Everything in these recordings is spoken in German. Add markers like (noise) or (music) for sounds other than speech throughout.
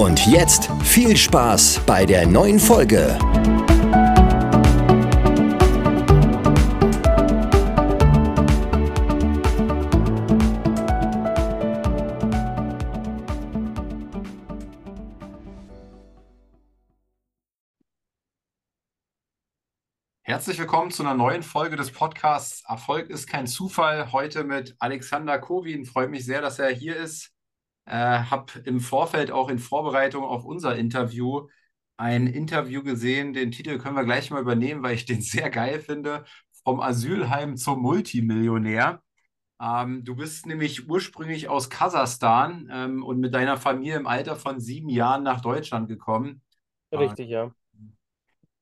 Und jetzt viel Spaß bei der neuen Folge. Herzlich willkommen zu einer neuen Folge des Podcasts Erfolg ist kein Zufall. Heute mit Alexander Kowin. Freut mich sehr, dass er hier ist. Äh, habe im Vorfeld auch in Vorbereitung auf unser Interview ein Interview gesehen. Den Titel können wir gleich mal übernehmen, weil ich den (laughs) sehr geil finde. Vom Asylheim zum Multimillionär. Ähm, du bist nämlich ursprünglich aus Kasachstan ähm, und mit deiner Familie im Alter von sieben Jahren nach Deutschland gekommen. Richtig, äh, ja.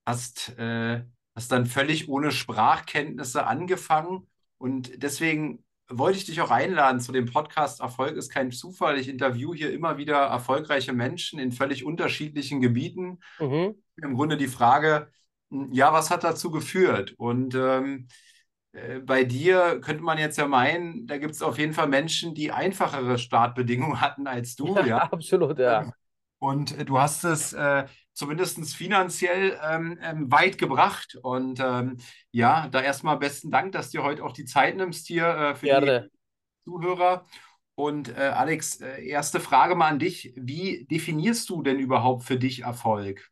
Hast, äh, hast dann völlig ohne Sprachkenntnisse angefangen und deswegen wollte ich dich auch einladen zu dem Podcast Erfolg ist kein Zufall. Ich interviewe hier immer wieder erfolgreiche Menschen in völlig unterschiedlichen Gebieten. Mhm. Im Grunde die Frage, hm, ja, was hat dazu geführt? Und ähm, äh, bei dir könnte man jetzt ja meinen, da gibt es auf jeden Fall Menschen, die einfachere Startbedingungen (laughs) hatten als du. Ja, ja. absolut, ja. Und äh, du hast es äh, zumindest finanziell ähm, ähm, weit gebracht. Und ähm, ja, da erstmal besten Dank, dass du heute auch die Zeit nimmst hier äh, für Gerne. die Zuhörer. Und äh, Alex, äh, erste Frage mal an dich. Wie definierst du denn überhaupt für dich Erfolg?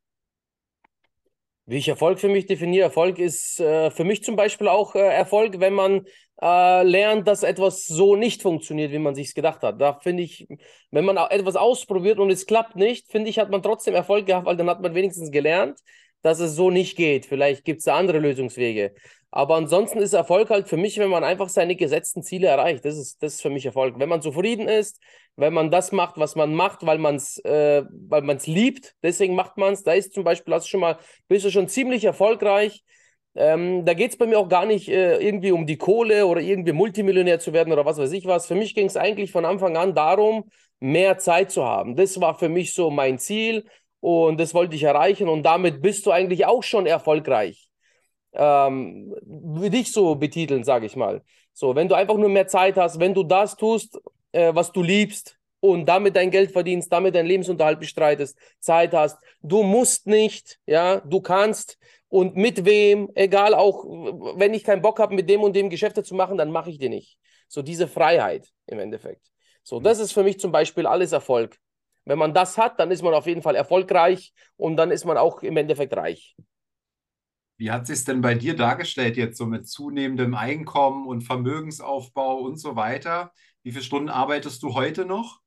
Wie ich Erfolg für mich definiere, Erfolg ist äh, für mich zum Beispiel auch äh, Erfolg, wenn man äh, lernt, dass etwas so nicht funktioniert, wie man sich gedacht hat. Da finde ich, wenn man etwas ausprobiert und es klappt nicht, finde ich, hat man trotzdem Erfolg gehabt, weil dann hat man wenigstens gelernt, dass es so nicht geht. Vielleicht gibt es da andere Lösungswege. Aber ansonsten ist Erfolg halt für mich, wenn man einfach seine gesetzten Ziele erreicht. Das ist, das ist für mich Erfolg. Wenn man zufrieden ist, wenn man das macht, was man macht, weil man es äh, liebt, deswegen macht man es. Da ist zum Beispiel, hast du schon mal, bist du schon ziemlich erfolgreich. Ähm, da geht es bei mir auch gar nicht äh, irgendwie um die Kohle oder irgendwie Multimillionär zu werden oder was weiß ich was. Für mich ging es eigentlich von Anfang an darum, mehr Zeit zu haben. Das war für mich so mein Ziel und das wollte ich erreichen und damit bist du eigentlich auch schon erfolgreich ähm, würde ich so betiteln, sage ich mal. So, wenn du einfach nur mehr Zeit hast, wenn du das tust, äh, was du liebst und damit dein Geld verdienst, damit deinen Lebensunterhalt bestreitest, Zeit hast, du musst nicht, ja, du kannst und mit wem, egal auch, wenn ich keinen Bock habe, mit dem und dem Geschäfte zu machen, dann mache ich die nicht. So diese Freiheit im Endeffekt. So, das ist für mich zum Beispiel alles Erfolg. Wenn man das hat, dann ist man auf jeden Fall erfolgreich und dann ist man auch im Endeffekt reich. Wie hat sich es denn bei dir dargestellt jetzt so mit zunehmendem Einkommen und Vermögensaufbau und so weiter? Wie viele Stunden arbeitest du heute noch?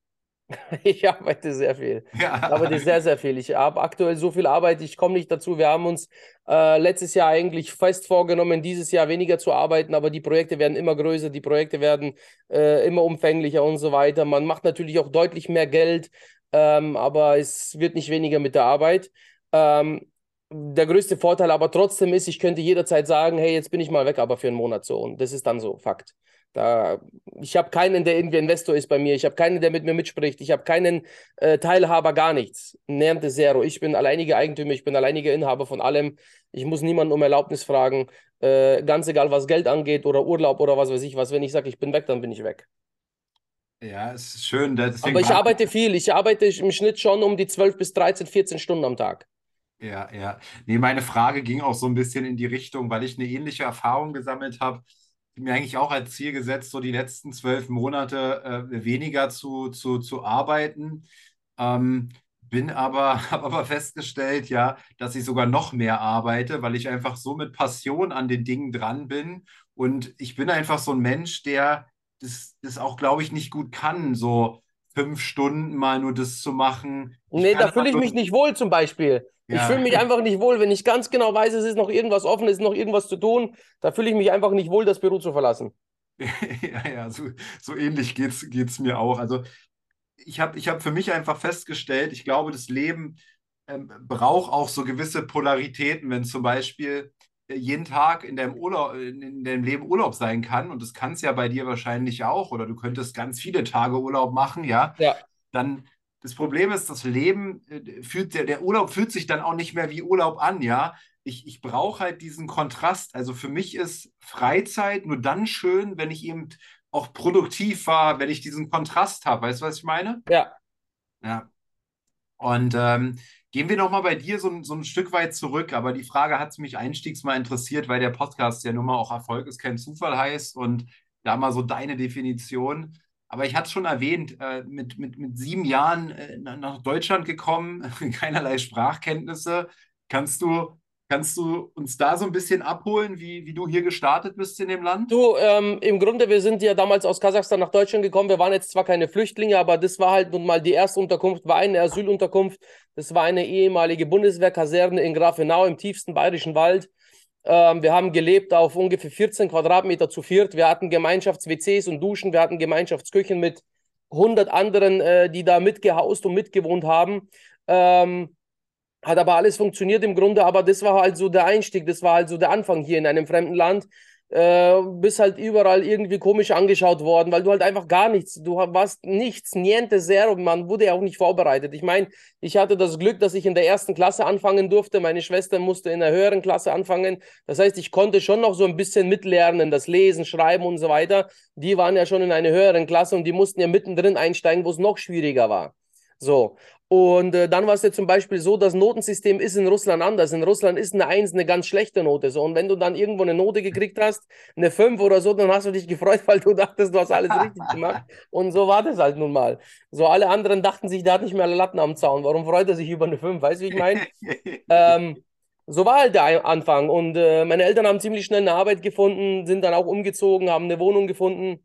(laughs) Ich arbeite sehr viel. Ja. Ich arbeite sehr, sehr viel. Ich habe aktuell so viel Arbeit, ich komme nicht dazu. Wir haben uns äh, letztes Jahr eigentlich fest vorgenommen, dieses Jahr weniger zu arbeiten, aber die Projekte werden immer größer, die Projekte werden äh, immer umfänglicher und so weiter. Man macht natürlich auch deutlich mehr Geld, ähm, aber es wird nicht weniger mit der Arbeit. Ähm, der größte Vorteil aber trotzdem ist, ich könnte jederzeit sagen, hey, jetzt bin ich mal weg, aber für einen Monat so. Und das ist dann so, Fakt. Da, ich habe keinen, der irgendwie Investor ist bei mir. Ich habe keinen, der mit mir mitspricht. Ich habe keinen äh, Teilhaber, gar nichts. Nernte Zero. Ich bin alleiniger Eigentümer, ich bin alleiniger Inhaber von allem. Ich muss niemanden um Erlaubnis fragen. Äh, ganz egal, was Geld angeht oder Urlaub oder was weiß ich was. Wenn ich sage, ich bin weg, dann bin ich weg. Ja, es ist schön. Aber ich arbeite viel. Ich arbeite im Schnitt schon um die 12 bis 13, 14 Stunden am Tag. Ja, ja. Nee, meine Frage ging auch so ein bisschen in die Richtung, weil ich eine ähnliche Erfahrung gesammelt habe. Mir eigentlich auch als Ziel gesetzt, so die letzten zwölf Monate äh, weniger zu, zu, zu arbeiten. Ähm, bin aber, (laughs) habe aber festgestellt, ja, dass ich sogar noch mehr arbeite, weil ich einfach so mit Passion an den Dingen dran bin. Und ich bin einfach so ein Mensch, der das, das auch, glaube ich, nicht gut kann, so fünf Stunden mal nur das zu machen. Ich nee, da fühle ich mich nicht wohl zum Beispiel. Ja. Ich fühle mich einfach nicht wohl, wenn ich ganz genau weiß, es ist noch irgendwas offen, es ist noch irgendwas zu tun. Da fühle ich mich einfach nicht wohl, das Büro zu verlassen. (laughs) ja, ja, so, so ähnlich geht es mir auch. Also ich habe ich hab für mich einfach festgestellt, ich glaube, das Leben ähm, braucht auch so gewisse Polaritäten, wenn zum Beispiel äh, jeden Tag in deinem Urlaub, in deinem Leben Urlaub sein kann, und das kann es ja bei dir wahrscheinlich auch, oder du könntest ganz viele Tage Urlaub machen, ja, Ja. dann das Problem ist, das Leben äh, fühlt, der, der Urlaub fühlt sich dann auch nicht mehr wie Urlaub an, ja. Ich, ich brauche halt diesen Kontrast. Also für mich ist Freizeit nur dann schön, wenn ich eben auch produktiv war, wenn ich diesen Kontrast habe. Weißt du, was ich meine? Ja. Ja. Und ähm, gehen wir nochmal bei dir so, so ein Stück weit zurück. Aber die Frage hat mich einstiegs mal interessiert, weil der Podcast ja nun mal auch Erfolg ist kein Zufall heißt und da mal so deine Definition. Aber ich hatte es schon erwähnt, äh, mit, mit, mit sieben Jahren äh, na- nach Deutschland gekommen, (laughs) keinerlei Sprachkenntnisse. Kannst du, kannst du uns da so ein bisschen abholen, wie, wie du hier gestartet bist in dem Land? Du, ähm, im Grunde, wir sind ja damals aus Kasachstan nach Deutschland gekommen. Wir waren jetzt zwar keine Flüchtlinge, aber das war halt nun mal die erste Unterkunft, war eine Asylunterkunft. Das war eine ehemalige Bundeswehrkaserne in Grafenau im tiefsten bayerischen Wald. Ähm, wir haben gelebt auf ungefähr 14 Quadratmeter zu viert. Wir hatten Gemeinschafts-WCs und Duschen. Wir hatten Gemeinschaftsküchen mit 100 anderen, äh, die da mitgehaust und mitgewohnt haben. Ähm, hat aber alles funktioniert im Grunde, aber das war halt so der Einstieg, das war halt so der Anfang hier in einem fremden Land. Äh, bist halt überall irgendwie komisch angeschaut worden, weil du halt einfach gar nichts, du warst nichts, niente, zero, man wurde ja auch nicht vorbereitet. Ich meine, ich hatte das Glück, dass ich in der ersten Klasse anfangen durfte, meine Schwester musste in der höheren Klasse anfangen. Das heißt, ich konnte schon noch so ein bisschen mitlernen, das Lesen, Schreiben und so weiter. Die waren ja schon in einer höheren Klasse und die mussten ja mittendrin einsteigen, wo es noch schwieriger war. So. Und äh, dann war es ja zum Beispiel so, das Notensystem ist in Russland anders. In Russland ist eine 1 eine ganz schlechte Note. So. Und wenn du dann irgendwo eine Note gekriegt hast, eine 5 oder so, dann hast du dich gefreut, (laughs) weil du dachtest, du hast alles richtig gemacht. Und so war das halt nun mal. So, alle anderen dachten sich, der hat nicht mehr alle Latten am Zaun. Warum freut er sich über eine 5? Weißt du, wie ich meine? (laughs) ähm, so war halt der Anfang. Und äh, meine Eltern haben ziemlich schnell eine Arbeit gefunden, sind dann auch umgezogen, haben eine Wohnung gefunden,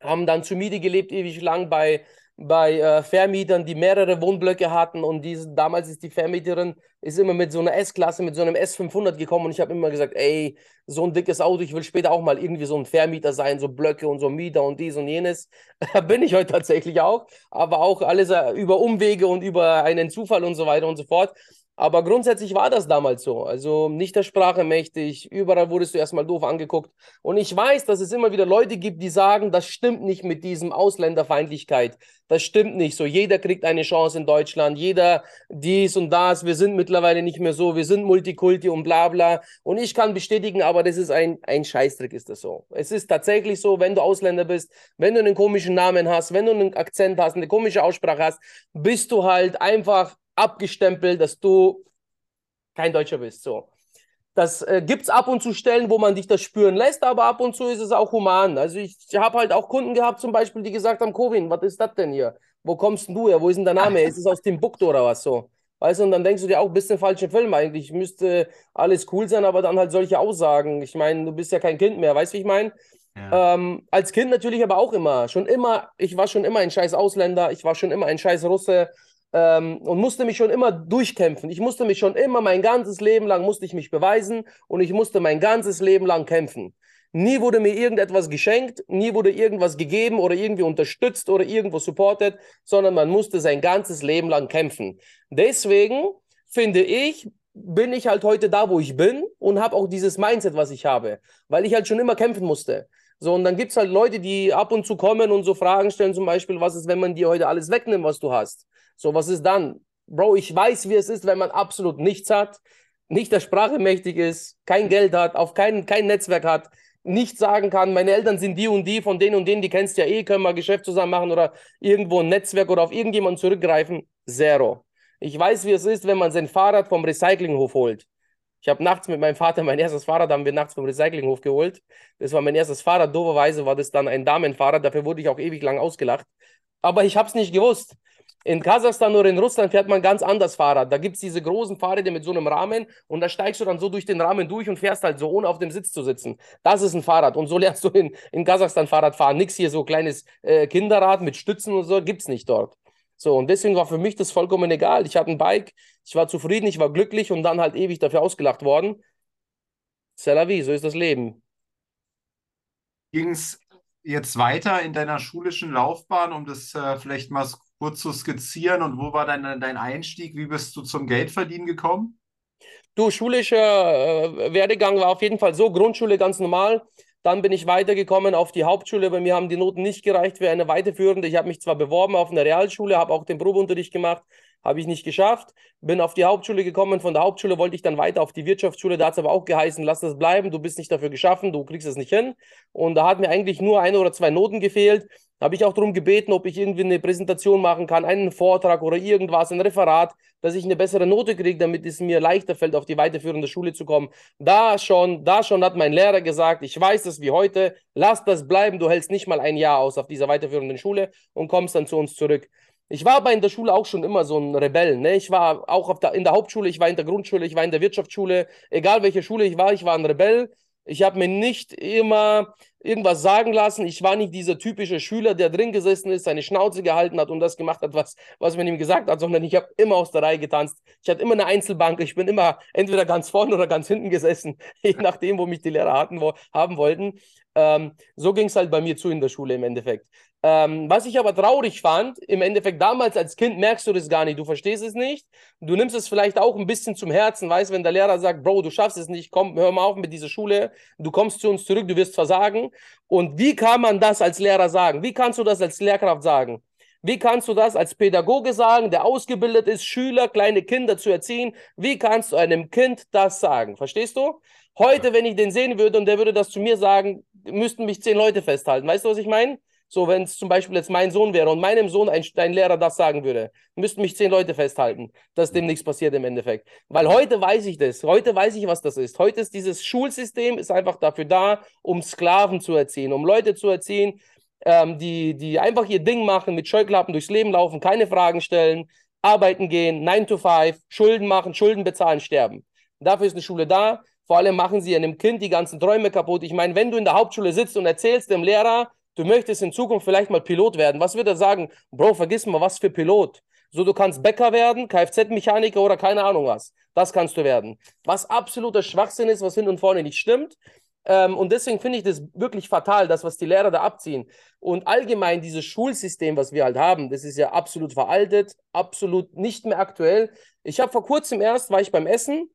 haben dann zur Miete gelebt, ewig lang bei, bei äh, Vermietern, die mehrere Wohnblöcke hatten. Und diese, damals ist die Vermieterin ist immer mit so einer S-Klasse, mit so einem S500 gekommen. Und ich habe immer gesagt, ey, so ein dickes Auto, ich will später auch mal irgendwie so ein Vermieter sein, so Blöcke und so Mieter und dies und jenes. (laughs) Bin ich heute tatsächlich auch. Aber auch alles äh, über Umwege und über einen Zufall und so weiter und so fort. Aber grundsätzlich war das damals so. Also nicht der Sprache mächtig, überall wurdest du erstmal doof angeguckt. Und ich weiß, dass es immer wieder Leute gibt, die sagen, das stimmt nicht mit diesem Ausländerfeindlichkeit. Das stimmt nicht so. Jeder kriegt eine Chance in Deutschland, jeder dies und das. Wir sind mittlerweile nicht mehr so, wir sind Multikulti und bla bla. Und ich kann bestätigen, aber das ist ein, ein Scheißtrick, ist das so. Es ist tatsächlich so, wenn du Ausländer bist, wenn du einen komischen Namen hast, wenn du einen Akzent hast, eine komische Aussprache hast, bist du halt einfach abgestempelt, dass du kein Deutscher bist. So. Das äh, gibt es ab und zu Stellen, wo man dich das spüren lässt, aber ab und zu ist es auch human. Also ich, ich habe halt auch Kunden gehabt, zum Beispiel, die gesagt haben, Kovin, was ist das denn hier? Wo kommst denn du her? Wo ist denn der Name? (laughs) Ist es aus Timbuktu oder was so? Weißt du, und dann denkst du dir auch, bist im falschen Film eigentlich. Müsste alles cool sein, aber dann halt solche Aussagen. Ich meine, du bist ja kein Kind mehr, weißt du, wie ich meine? Ja. Ähm, als Kind natürlich aber auch immer. Schon immer, ich war schon immer ein scheiß Ausländer, ich war schon immer ein scheiß Russe ähm, und musste mich schon immer durchkämpfen. Ich musste mich schon immer mein ganzes Leben lang musste ich mich beweisen und ich musste mein ganzes Leben lang kämpfen. Nie wurde mir irgendetwas geschenkt, nie wurde irgendwas gegeben oder irgendwie unterstützt oder irgendwo supportet, sondern man musste sein ganzes Leben lang kämpfen. Deswegen finde ich, bin ich halt heute da, wo ich bin und habe auch dieses Mindset, was ich habe, weil ich halt schon immer kämpfen musste. So, und dann gibt es halt Leute, die ab und zu kommen und so Fragen stellen, zum Beispiel, was ist, wenn man dir heute alles wegnimmt, was du hast? So, was ist dann? Bro, ich weiß, wie es ist, wenn man absolut nichts hat, nicht der Sprache mächtig ist, kein Geld hat, auf kein, kein Netzwerk hat, nicht sagen kann, meine Eltern sind die und die, von denen und denen, die kennst ja eh, können wir Geschäft zusammen machen oder irgendwo ein Netzwerk oder auf irgendjemanden zurückgreifen. Zero. Ich weiß, wie es ist, wenn man sein Fahrrad vom Recyclinghof holt. Ich habe nachts mit meinem Vater mein erstes Fahrrad, haben wir nachts vom Recyclinghof geholt. Das war mein erstes Fahrrad. Doberweise war das dann ein Damenfahrrad. Dafür wurde ich auch ewig lang ausgelacht. Aber ich habe es nicht gewusst. In Kasachstan oder in Russland fährt man ganz anders Fahrrad. Da gibt es diese großen Fahrräder mit so einem Rahmen und da steigst du dann so durch den Rahmen durch und fährst halt so, ohne auf dem Sitz zu sitzen. Das ist ein Fahrrad. Und so lernst du in, in Kasachstan Fahrrad fahren. Nix hier so kleines äh, Kinderrad mit Stützen und so, gibt es nicht dort. So, und deswegen war für mich das vollkommen egal. Ich hatte ein Bike, ich war zufrieden, ich war glücklich und dann halt ewig dafür ausgelacht worden. C'est la vie, so ist das Leben. Ging es jetzt weiter in deiner schulischen Laufbahn, um das äh, vielleicht mal kurz zu skizzieren und wo war dein, dein Einstieg? Wie bist du zum Geldverdienen gekommen? Du, schulischer äh, Werdegang war auf jeden Fall so, Grundschule ganz normal. Dann bin ich weitergekommen auf die Hauptschule, bei mir haben die Noten nicht gereicht für eine weiterführende. Ich habe mich zwar beworben auf eine Realschule, habe auch den Probeunterricht gemacht, habe ich nicht geschafft. Bin auf die Hauptschule gekommen. Von der Hauptschule wollte ich dann weiter auf die Wirtschaftsschule. Da hat es aber auch geheißen, lass das bleiben, du bist nicht dafür geschaffen, du kriegst es nicht hin. Und da hat mir eigentlich nur eine oder zwei Noten gefehlt. Habe ich auch darum gebeten, ob ich irgendwie eine Präsentation machen kann, einen Vortrag oder irgendwas, ein Referat, dass ich eine bessere Note kriege, damit es mir leichter fällt, auf die weiterführende Schule zu kommen. Da schon, da schon hat mein Lehrer gesagt, ich weiß das wie heute, lass das bleiben, du hältst nicht mal ein Jahr aus auf dieser weiterführenden Schule und kommst dann zu uns zurück. Ich war aber in der Schule auch schon immer so ein Rebell. Ne? Ich war auch der, in der Hauptschule, ich war in der Grundschule, ich war in der Wirtschaftsschule. Egal welche Schule ich war, ich war ein Rebell. Ich habe mir nicht immer irgendwas sagen lassen. Ich war nicht dieser typische Schüler, der drin gesessen ist, seine Schnauze gehalten hat und das gemacht hat, was, was man ihm gesagt hat, sondern ich habe immer aus der Reihe getanzt. Ich hatte immer eine Einzelbank. Ich bin immer entweder ganz vorne oder ganz hinten gesessen, (laughs) je nachdem, wo mich die Lehrer hatten, wo, haben wollten. Ähm, so ging es halt bei mir zu in der Schule im Endeffekt. Ähm, was ich aber traurig fand, im Endeffekt damals als Kind merkst du das gar nicht, du verstehst es nicht. Du nimmst es vielleicht auch ein bisschen zum Herzen, weißt, wenn der Lehrer sagt, Bro, du schaffst es nicht, komm, hör mal auf mit dieser Schule, du kommst zu uns zurück, du wirst versagen. Und wie kann man das als Lehrer sagen? Wie kannst du das als Lehrkraft sagen? Wie kannst du das als Pädagoge sagen, der ausgebildet ist, Schüler, kleine Kinder zu erziehen? Wie kannst du einem Kind das sagen? Verstehst du? Heute, wenn ich den sehen würde und der würde das zu mir sagen, müssten mich zehn Leute festhalten. Weißt du, was ich meine? So, wenn es zum Beispiel jetzt mein Sohn wäre und meinem Sohn ein, ein Lehrer das sagen würde, müssten mich zehn Leute festhalten, dass dem nichts passiert im Endeffekt. Weil heute weiß ich das. Heute weiß ich, was das ist. Heute ist dieses Schulsystem ist einfach dafür da, um Sklaven zu erziehen, um Leute zu erziehen, ähm, die, die einfach ihr Ding machen, mit Scheuklappen durchs Leben laufen, keine Fragen stellen, arbeiten gehen, 9 to 5, Schulden machen, Schulden bezahlen, sterben. Dafür ist eine Schule da. Vor allem machen sie einem Kind die ganzen Träume kaputt. Ich meine, wenn du in der Hauptschule sitzt und erzählst dem Lehrer, du möchtest in Zukunft vielleicht mal Pilot werden, was wird er sagen? Bro, vergiss mal, was für Pilot. So, du kannst Bäcker werden, Kfz-Mechaniker oder keine Ahnung was. Das kannst du werden. Was absoluter Schwachsinn ist, was hin und vorne nicht stimmt. Ähm, und deswegen finde ich das wirklich fatal, das, was die Lehrer da abziehen. Und allgemein dieses Schulsystem, was wir halt haben, das ist ja absolut veraltet, absolut nicht mehr aktuell. Ich habe vor kurzem erst, war ich beim Essen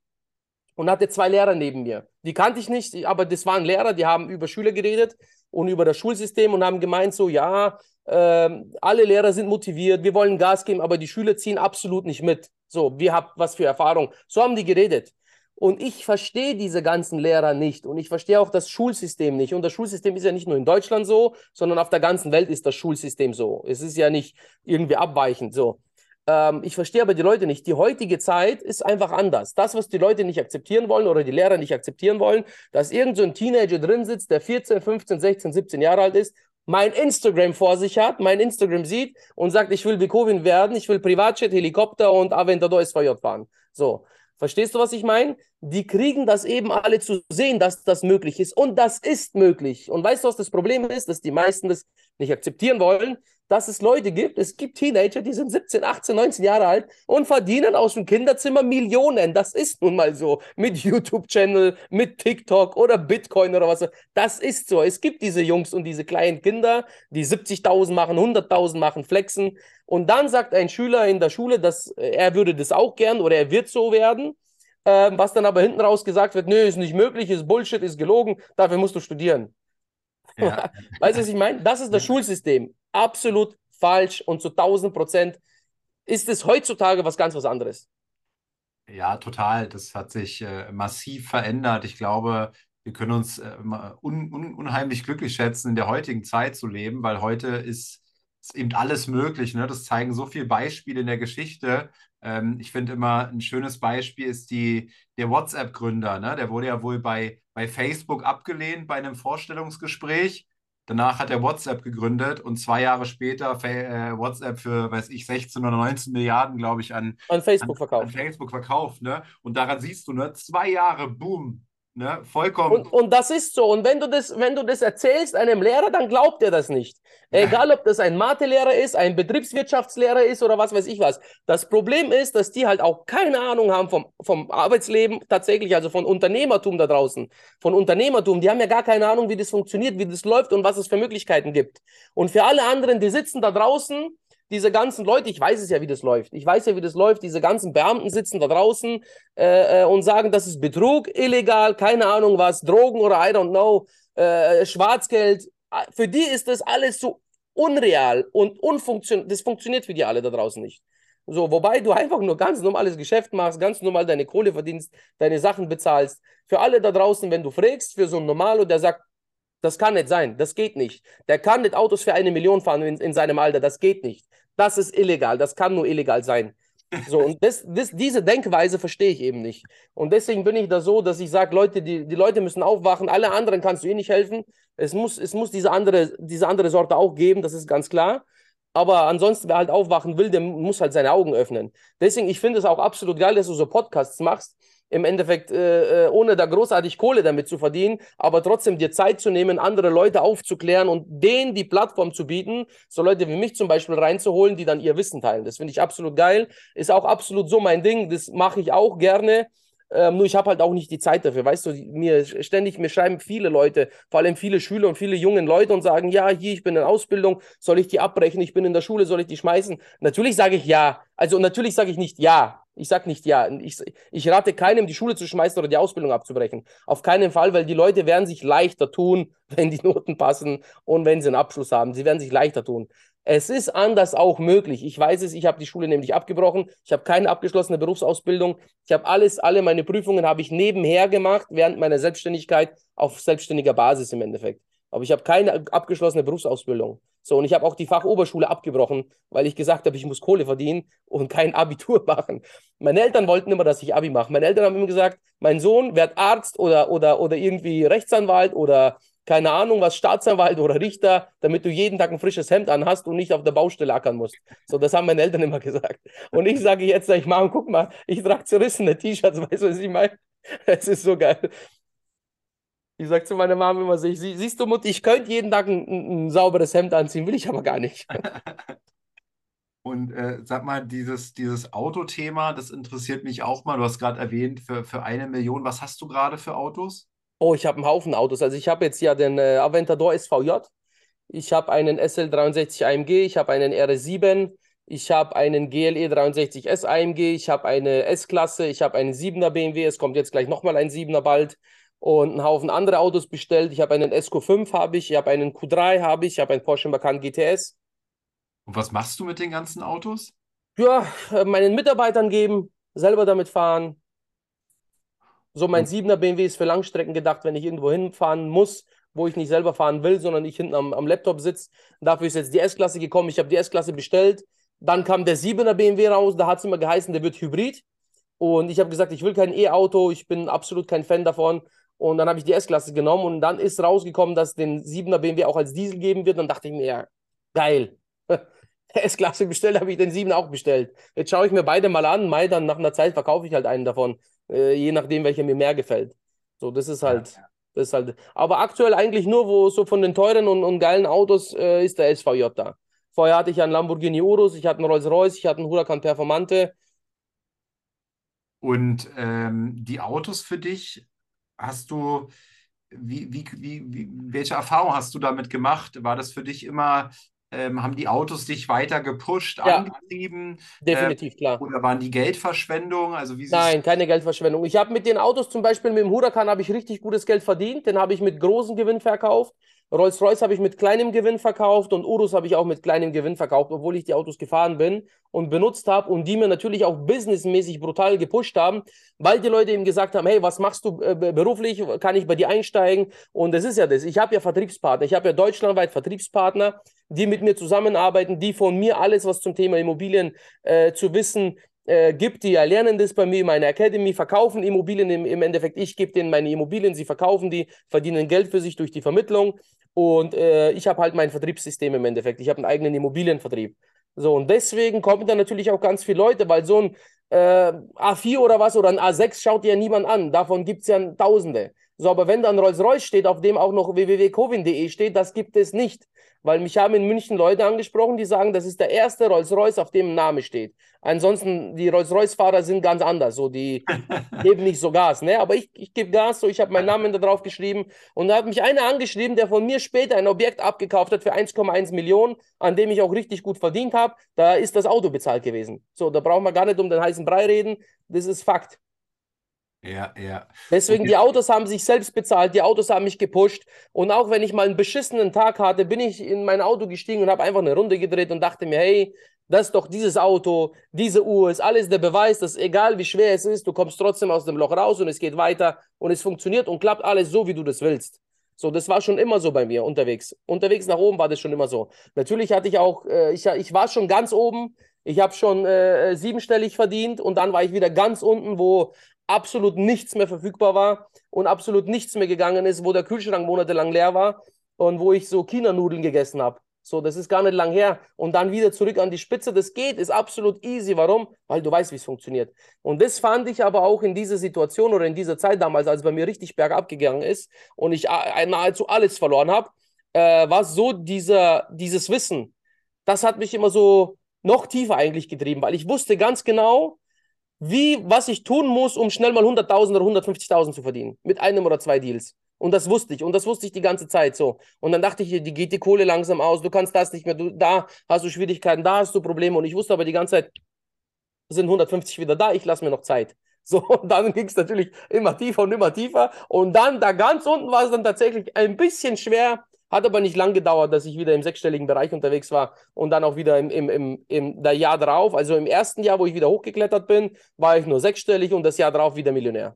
und hatte zwei Lehrer neben mir. Die kannte ich nicht, aber das waren Lehrer, die haben über Schüler geredet und über das Schulsystem und haben gemeint, so ja, äh, alle Lehrer sind motiviert, wir wollen Gas geben, aber die Schüler ziehen absolut nicht mit. So, wir haben was für Erfahrung. So haben die geredet. Und ich verstehe diese ganzen Lehrer nicht und ich verstehe auch das Schulsystem nicht. Und das Schulsystem ist ja nicht nur in Deutschland so, sondern auf der ganzen Welt ist das Schulsystem so. Es ist ja nicht irgendwie abweichend so. Ähm, ich verstehe aber die Leute nicht. Die heutige Zeit ist einfach anders. Das, was die Leute nicht akzeptieren wollen oder die Lehrer nicht akzeptieren wollen, dass irgend so ein Teenager drin sitzt, der 14, 15, 16, 17 Jahre alt ist, mein Instagram vor sich hat, mein Instagram sieht und sagt, ich will Bekovin werden, ich will Privatjet, Helikopter und Aventador SVJ fahren. So. Verstehst du, was ich meine? Die kriegen das eben alle zu sehen, dass das möglich ist. Und das ist möglich. Und weißt du, was das Problem ist? Dass die meisten das nicht akzeptieren wollen, dass es Leute gibt, es gibt Teenager, die sind 17, 18, 19 Jahre alt und verdienen aus dem Kinderzimmer Millionen. Das ist nun mal so. Mit YouTube-Channel, mit TikTok oder Bitcoin oder was. Das ist so. Es gibt diese Jungs und diese kleinen Kinder, die 70.000 machen, 100.000 machen, flexen. Und dann sagt ein Schüler in der Schule, dass er würde das auch gern oder er wird so werden. Ähm, was dann aber hinten raus gesagt wird, nö, ist nicht möglich, ist Bullshit, ist gelogen, dafür musst du studieren. Ja. (laughs) weißt du, was ich meine? Das ist das. Schulsystem. Absolut falsch und zu 1000 Prozent ist es heutzutage was ganz was anderes. Ja, total. Das hat sich äh, massiv verändert. Ich glaube, wir können uns äh, un un unheimlich glücklich schätzen, in der heutigen Zeit zu leben, weil heute ist, ist eben alles möglich. Ne? Das zeigen so viele Beispiele in der Geschichte. Ähm, ich finde immer ein schönes Beispiel ist die, der WhatsApp-Gründer. Ne? Der wurde ja wohl bei bei Facebook abgelehnt bei einem Vorstellungsgespräch. Danach hat er WhatsApp gegründet und zwei Jahre später äh, WhatsApp für, weiß ich, 16 oder 19 Milliarden, glaube ich, an, an Facebook an, verkauft. An Facebook verkauft ne? Und daran siehst du, ne, zwei Jahre, boom, Ne? Vollkommen. Und, und das ist so. Und wenn du das, wenn du das erzählst einem Lehrer, dann glaubt er das nicht. Egal, ob das ein Mathelehrer ist, ein Betriebswirtschaftslehrer ist oder was weiß ich was. Das Problem ist, dass die halt auch keine Ahnung haben vom, vom Arbeitsleben tatsächlich, also von Unternehmertum da draußen. Von Unternehmertum. Die haben ja gar keine Ahnung, wie das funktioniert, wie das läuft und was es für Möglichkeiten gibt. Und für alle anderen, die sitzen da draußen diese ganzen Leute, ich weiß es ja, wie das läuft. Ich weiß ja, wie das läuft. Diese ganzen Beamten sitzen da draußen äh, äh und sagen, das ist Betrug, illegal, keine Ahnung was, Drogen oder I don't know, äh, Schwarzgeld. Für die ist das alles so unreal und unfunktion das funktioniert für die alle da draußen nicht. So, wobei du (laughs) einfach nur ganz normales Geschäft machst, ganz normal deine Kohle verdienst, deine Sachen bezahlst. Für alle da draußen, wenn du fragst, für so einen Normalo, der sagt, das kann nicht sein, das geht nicht. Der kann nicht Autos für eine Million fahren in, in seinem Alter, das geht nicht. Das ist illegal, das kann nur illegal sein. So, und das, das, diese Denkweise verstehe ich eben nicht. Und deswegen bin ich da so, dass ich sage, Leute, die, die Leute müssen aufwachen, alle anderen kannst du eh nicht helfen. Es muss, es muss diese, andere, diese andere Sorte auch geben, das ist ganz klar. Aber ansonsten, wer halt aufwachen will, der muss halt seine Augen öffnen. Deswegen, ich finde es auch absolut geil, dass du so Podcasts machst, im Endeffekt, äh, äh, ohne da großartig Kohle damit zu verdienen, aber trotzdem dir Zeit zu nehmen, andere Leute aufzuklären und denen die Plattform zu bieten, so Leute wie mich zum Beispiel reinzuholen, die dann ihr Wissen teilen. Das finde ich absolut geil. Ist auch absolut so mein Ding. Das mache ich auch gerne. Ähm, nur ich habe halt auch nicht die Zeit dafür. Weißt du, mir ständig, mir schreiben viele Leute, vor allem viele Schüler und viele jungen Leute und sagen, ja, hier, ich bin in Ausbildung, soll ich die abbrechen? Ich bin in der Schule, soll ich die schmeißen? Natürlich sage ich ja. Also natürlich sage ich nicht ja. Ich sage nicht ja. Ich, ich rate keinem, die Schule zu schmeißen oder die Ausbildung abzubrechen. Auf keinen Fall, weil die Leute werden sich leichter tun, (laughs) wenn die Noten passen und wenn sie einen Abschluss haben. Sie werden sich leichter tun. Es ist anders auch möglich. Ich weiß es, ich habe die Schule nämlich abgebrochen. Ich habe keine abgeschlossene Berufsausbildung. Ich habe alles, alle meine Prüfungen habe ich nebenher gemacht, während meiner Selbstständigkeit auf selbstständiger Basis im Endeffekt. Aber ich habe keine abgeschlossene Berufsausbildung. So, und ich habe auch die Fachoberschule abgebrochen, weil ich gesagt habe, ich muss Kohle verdienen und kein Abitur (laughs) machen. Meine Eltern wollten immer, dass ich Abi mache. Meine Eltern haben immer gesagt, mein Sohn wird Arzt oder, oder, oder irgendwie Rechtsanwalt oder keine Ahnung, was Staatsanwalt oder Richter, damit du jeden Tag ein frisches Hemd anhast und nicht auf der Baustelle ackern musst. So, das haben meine Eltern immer gesagt. Und ich sage jetzt, ich mache, guck mal, ich trage zerrissene T-Shirts, weißt du, was ich meine? Es ist so geil. Ich sage zu meiner Mama immer ich, siehst du, Mutti, ich könnte jeden Tag ein, ein, sauberes Hemd anziehen, will ich aber gar nicht. (laughs) Und äh, sag mal, dieses, dieses Autothema, das interessiert mich auch mal. Du hast gerade erwähnt, für, für eine Million, was hast du gerade für Autos? Oh, ich habe einen Haufen Autos. Also ich habe jetzt ja den äh, Aventador SVJ, ich habe einen SL63 AMG, ich habe einen RS7, ich habe einen GLE 63S AMG, ich habe eine S-Klasse, ich habe einen 7er BMW, es kommt jetzt gleich nochmal ein 7er bald. Und einen Haufen andere Autos bestellt. Ich habe einen SQ5 habe ich, ich habe einen Q3 habe ich, ich habe einen Porsche Macan GTS. Und was machst du mit den ganzen Autos? Ja, äh, meinen Mitarbeitern geben, selber damit fahren, so, mein 7er BMW ist für Langstrecken gedacht, wenn ich irgendwo hinfahren muss, wo ich nicht selber fahren will, sondern ich hinten am, am Laptop sitze. Dafür ist jetzt die S-Klasse gekommen. Ich habe die S-Klasse bestellt. Dann kam der 7er BMW raus. Da hat es immer geheißen, der wird Hybrid. Und ich habe gesagt, ich will kein E-Auto. Ich bin absolut kein Fan davon. Und dann habe ich die S-Klasse genommen und dann ist rausgekommen, dass den 7er BMW auch als Diesel geben wird. Dann dachte ich mir, ja, geil. (laughs) S-Klasse bestellt, habe ich den 7er auch bestellt. Jetzt schaue ich mir beide mal an. Mai, dann nach einer Zeit verkaufe ich halt einen davon äh, je nachdem, welcher mir mehr gefällt. So, das ist halt, ja. das ist halt. Aber aktuell eigentlich nur, wo so von den teuren und, und geilen Autos äh, ist der SVJ da. Vorher hatte ich einen Lamborghini Urus, ich hatte einen Rolls-Royce, ich hatte einen Huracan Performante. Und ähm, die Autos für dich, hast du, wie, wie, wie, welche Erfahrung hast du damit gemacht? War das für dich immer ähm, haben die Autos dich weiter gepusht, ja, angetrieben? Definitiv, äh, klar. Oder waren die Geldverschwendung? Also wie Nein, keine Geldverschwendung. Ich habe mit den Autos zum Beispiel, mit dem Huracan habe ich richtig gutes Geld verdient. Den habe ich mit großem Gewinn verkauft. Rolls-Royce habe ich mit kleinem Gewinn verkauft und Urus habe ich auch mit kleinem Gewinn verkauft, obwohl ich die Autos gefahren bin und benutzt habe und die mir natürlich auch businessmäßig brutal gepusht haben, weil die Leute eben gesagt haben, hey, was machst du äh, beruflich, kann ich bei dir einsteigen? Und das ist ja das, ich habe ja Vertriebspartner, ich habe ja deutschlandweit Vertriebspartner, die mit mir zusammenarbeiten, die von mir alles, was zum Thema Immobilien äh, zu wissen äh, gibt, die lernen das bei mir in meiner Academy, verkaufen Immobilien im, im Endeffekt. Ich gebe denen meine Immobilien, sie verkaufen die, verdienen Geld für sich durch die Vermittlung und äh, ich habe halt mein Vertriebssystem im Endeffekt. Ich habe einen eigenen Immobilienvertrieb. So, und deswegen kommen da natürlich auch ganz viele Leute, weil so ein äh, A4 oder was oder ein A6 schaut ja niemand an. Davon gibt es ja Tausende. So, aber wenn dann Rolls-Royce steht, auf dem auch noch www.covin.de steht, das gibt es nicht. Weil mich haben in München Leute angesprochen, die sagen, das ist der erste Rolls-Royce, auf dem ein Name steht. Ansonsten, die Rolls-Royce-Fahrer sind ganz anders, so die (laughs) geben nicht so Gas, ne? Aber ich, ich gebe Gas, so ich habe meinen Namen da drauf geschrieben und da hat mich einer angeschrieben, der von mir später ein Objekt abgekauft hat für 1,1 Millionen, an dem ich auch richtig gut verdient habe. Da ist das Auto bezahlt gewesen. So, da brauchen wir gar nicht um den heißen Brei reden. Das ist Fakt. Ja, ja. Deswegen, die Autos haben sich selbst bezahlt, die Autos haben mich gepusht. Und auch wenn ich mal einen beschissenen Tag hatte, bin ich in mein Auto gestiegen und habe einfach eine Runde gedreht und dachte mir, hey, das ist doch dieses Auto, diese Uhr, ist alles der Beweis, dass egal wie schwer es ist, du kommst trotzdem aus dem Loch raus und es geht weiter und es funktioniert und klappt alles so, wie du das willst. So, das war schon immer so bei mir unterwegs. Unterwegs nach oben war das schon immer so. Natürlich hatte ich auch, äh, ich, ich war schon ganz oben. Ich habe schon äh, siebenstellig verdient und dann war ich wieder ganz unten, wo absolut nichts mehr verfügbar war und absolut nichts mehr gegangen ist, wo der Kühlschrank monatelang leer war und wo ich so China-Nudeln gegessen habe. So, das ist gar nicht lang her. Und dann wieder zurück an die Spitze. Das geht, ist absolut easy. Warum? Weil du weißt, wie es funktioniert. Und das fand ich aber auch in dieser Situation oder in dieser Zeit damals, als es bei mir richtig bergab gegangen ist und ich nahezu alles verloren habe, äh, war so dieser, dieses Wissen. Das hat mich immer so noch tiefer eigentlich getrieben, weil ich wusste ganz genau, wie, was ich tun muss, um schnell mal 100.000 oder 150.000 zu verdienen. Mit einem oder zwei Deals. Und das wusste ich. Und das wusste ich die ganze Zeit so. Und dann dachte ich, die geht die Kohle langsam aus, du kannst das nicht mehr, du, da hast du Schwierigkeiten, da hast du Probleme. Und ich wusste aber die ganze Zeit, sind 150 wieder da, ich lasse mir noch Zeit. So, (laughs) und dann ging es natürlich immer tiefer und immer tiefer. Und dann, da ganz unten war es dann tatsächlich ein bisschen schwer, hat aber nicht lang gedauert, dass ich wieder im sechsstelligen Bereich unterwegs war und dann auch wieder im, im, im, im der Jahr drauf, also im ersten Jahr, wo ich wieder hochgeklettert bin, war ich nur sechsstellig und das Jahr drauf wieder Millionär.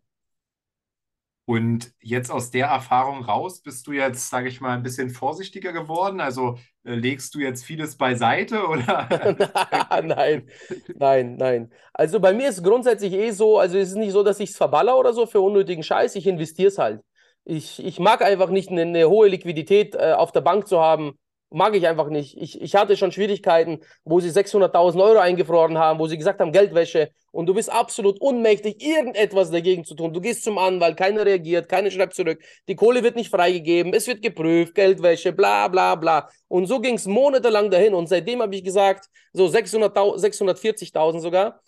Und jetzt aus der Erfahrung raus, bist du jetzt, sage ich mal, ein bisschen vorsichtiger geworden? Also äh, legst du jetzt vieles beiseite (laughs) oder? (laughs) nein, nein, nein. Also bei mir ist es grundsätzlich eh so, also es ist nicht so, dass ich es verballer oder so für unnötigen Scheiß, ich investiere es halt. Ich, ich mag einfach nicht eine, eine hohe Liquidität äh, auf der Bank zu haben. Mag ich einfach nicht. Ich, ich hatte schon Schwierigkeiten, wo sie 600.000 Euro eingefroren haben, wo sie gesagt haben, Geldwäsche. Und du bist absolut unmächtig, irgendetwas dagegen zu tun. Du gehst zum Anwalt, keiner reagiert, keiner schreibt zurück. Die Kohle wird nicht freigegeben, es wird geprüft, Geldwäsche, bla, bla, bla. Und so ging es monatelang dahin. Und seitdem habe ich gesagt, so 640.000 sogar,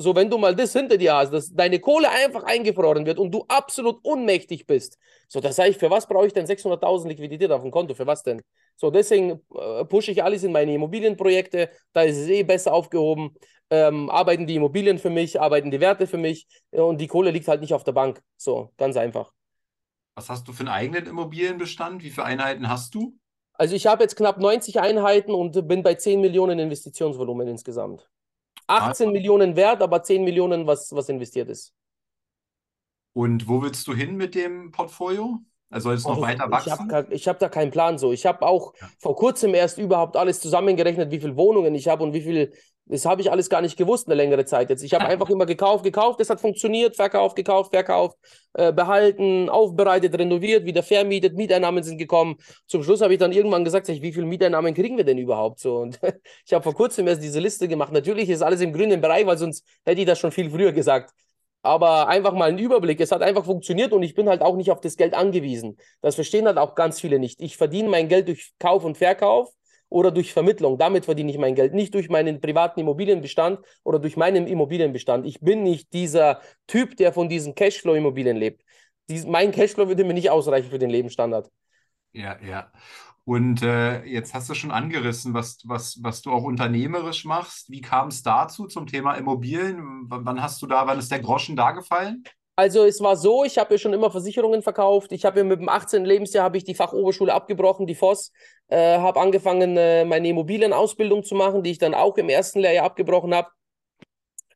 so, wenn du mal das hinter dir hast, dass deine Kohle einfach eingefroren wird und du absolut unmächtig bist. So, das sage ich, für was brauche ich denn 600.000 Liquidität auf dem Konto? Für was denn? So, deswegen äh, pushe ich alles in meine Immobilienprojekte. Da ist es eh besser aufgehoben. Ähm, arbeiten die Immobilien für mich, arbeiten die Werte für mich und die Kohle liegt halt nicht auf der Bank. So, ganz einfach. Was hast du für einen eigenen Immobilienbestand? Wie viele Einheiten hast du? Also ich habe jetzt knapp 90 Einheiten und bin bei 10 Millionen Investitionsvolumen insgesamt. 18 Millionen wert, aber 10 Millionen, was, was investiert ist. Und wo willst du hin mit dem Portfolio? Also soll es noch oh, weiter wachsen? Ich habe hab da keinen Plan so. Ich habe auch ja. vor kurzem erst überhaupt alles zusammengerechnet, wie viele Wohnungen ich habe und wie viel das habe ich alles gar nicht gewusst eine längere Zeit jetzt. Ich habe einfach immer gekauft, gekauft, es hat funktioniert, verkauft, gekauft, verkauft, äh, behalten, aufbereitet, renoviert, wieder vermietet, Mieteinnahmen sind gekommen. Zum Schluss habe ich dann irgendwann gesagt, wie viele Mieteinnahmen kriegen wir denn überhaupt so? Und (laughs) ich habe vor kurzem erst diese Liste gemacht. Natürlich ist alles im grünen Bereich, weil sonst hätte ich das schon viel früher gesagt. Aber einfach mal einen Überblick. Es hat einfach funktioniert und ich bin halt auch nicht auf das Geld angewiesen. Das verstehen halt auch ganz viele nicht. Ich verdiene mein Geld durch Kauf und Verkauf oder durch Vermittlung. Damit verdiene ich mein Geld, nicht durch meinen privaten Immobilienbestand oder durch meinen Immobilienbestand. Ich bin nicht dieser Typ, der von diesen Cashflow-Immobilien lebt. Dies, mein Cashflow würde mir nicht ausreichen für den Lebensstandard. Ja, ja. Und äh, jetzt hast du schon angerissen, was, was, was du auch unternehmerisch machst. Wie kam es dazu zum Thema Immobilien? W wann hast du da, wann ist der Groschen da gefallen? Also es war so, ich habe ja schon immer Versicherungen verkauft. Ich habe ja mit dem 18. Lebensjahr habe ich die Fachoberschule abgebrochen, die FOS, äh, habe angefangen äh, meine Immobilienausbildung zu machen, die ich dann auch im ersten Lehrjahr abgebrochen habe.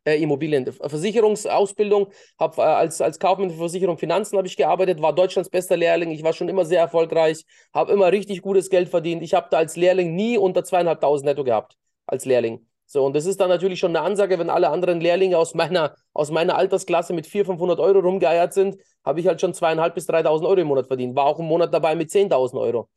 Äh, Immobilienversicherungsausbildung, habe äh, als, als Kaufmann für Versicherung Finanzen habe ich gearbeitet, war Deutschlands bester Lehrling, ich war schon immer sehr erfolgreich, habe immer richtig gutes Geld verdient. Ich habe da als Lehrling nie unter zweieinhalbtausend netto gehabt, als Lehrling. So, und das ist dann natürlich schon eine Ansage, wenn alle anderen Lehrlinge aus meiner, aus meiner Altersklasse mit 400, 500 Euro rumgeeiert sind, habe ich halt schon zweieinhalb bis 3.000 Euro im Monat verdient. War auch im Monat dabei mit 10.000 Euro.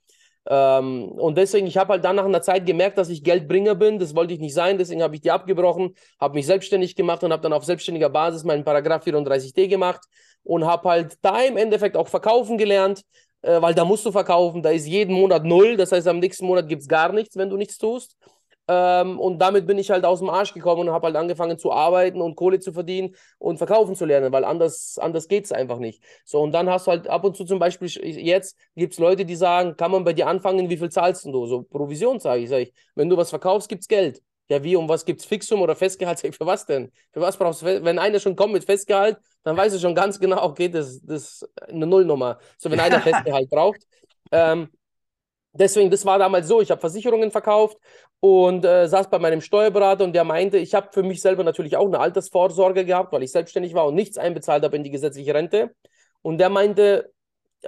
Ähm, und deswegen, ich habe halt dann nach einer Zeit gemerkt, dass ich Geldbringer bin. Das wollte ich nicht sein, deswegen habe ich die abgebrochen, habe mich selbstständig gemacht und habe dann auf selbstständiger Basis meinen Paragraph 34d gemacht und habe halt da im Endeffekt auch verkaufen gelernt, äh, weil da musst du verkaufen, da ist jeden Monat null, das heißt, am nächsten Monat gibt es gar nichts, wenn du nichts tust. Ähm, und damit bin ich halt aus dem Arsch gekommen und habe halt angefangen zu arbeiten und Kohle zu verdienen und verkaufen zu lernen, weil anders, anders geht es einfach nicht. So, und dann hast du halt ab und zu zum Beispiel, jetzt gibt es Leute, die sagen, kann man bei dir anfangen, wie viel zahlst du? So, Provision sage ich, sag ich, wenn du was verkaufst, gibt es Geld. Ja, wie, um was gibt es Fixum oder Festgehalt? (laughs) Sag ich, für was denn? Für was brauchst du, wenn einer schon kommt mit Festgehalt, dann weißt du schon ganz genau, okay, das, das ist eine Nullnummer. So, wenn einer (laughs) Festgehalt braucht. Ähm, deswegen, das war damals so, ich habe Versicherungen verkauft und äh, saß bei meinem Steuerberater und der meinte, ich habe für mich selber natürlich auch eine Altersvorsorge gehabt, weil ich selbstständig war und nichts einbezahlt habe in die gesetzliche Rente. Und der meinte,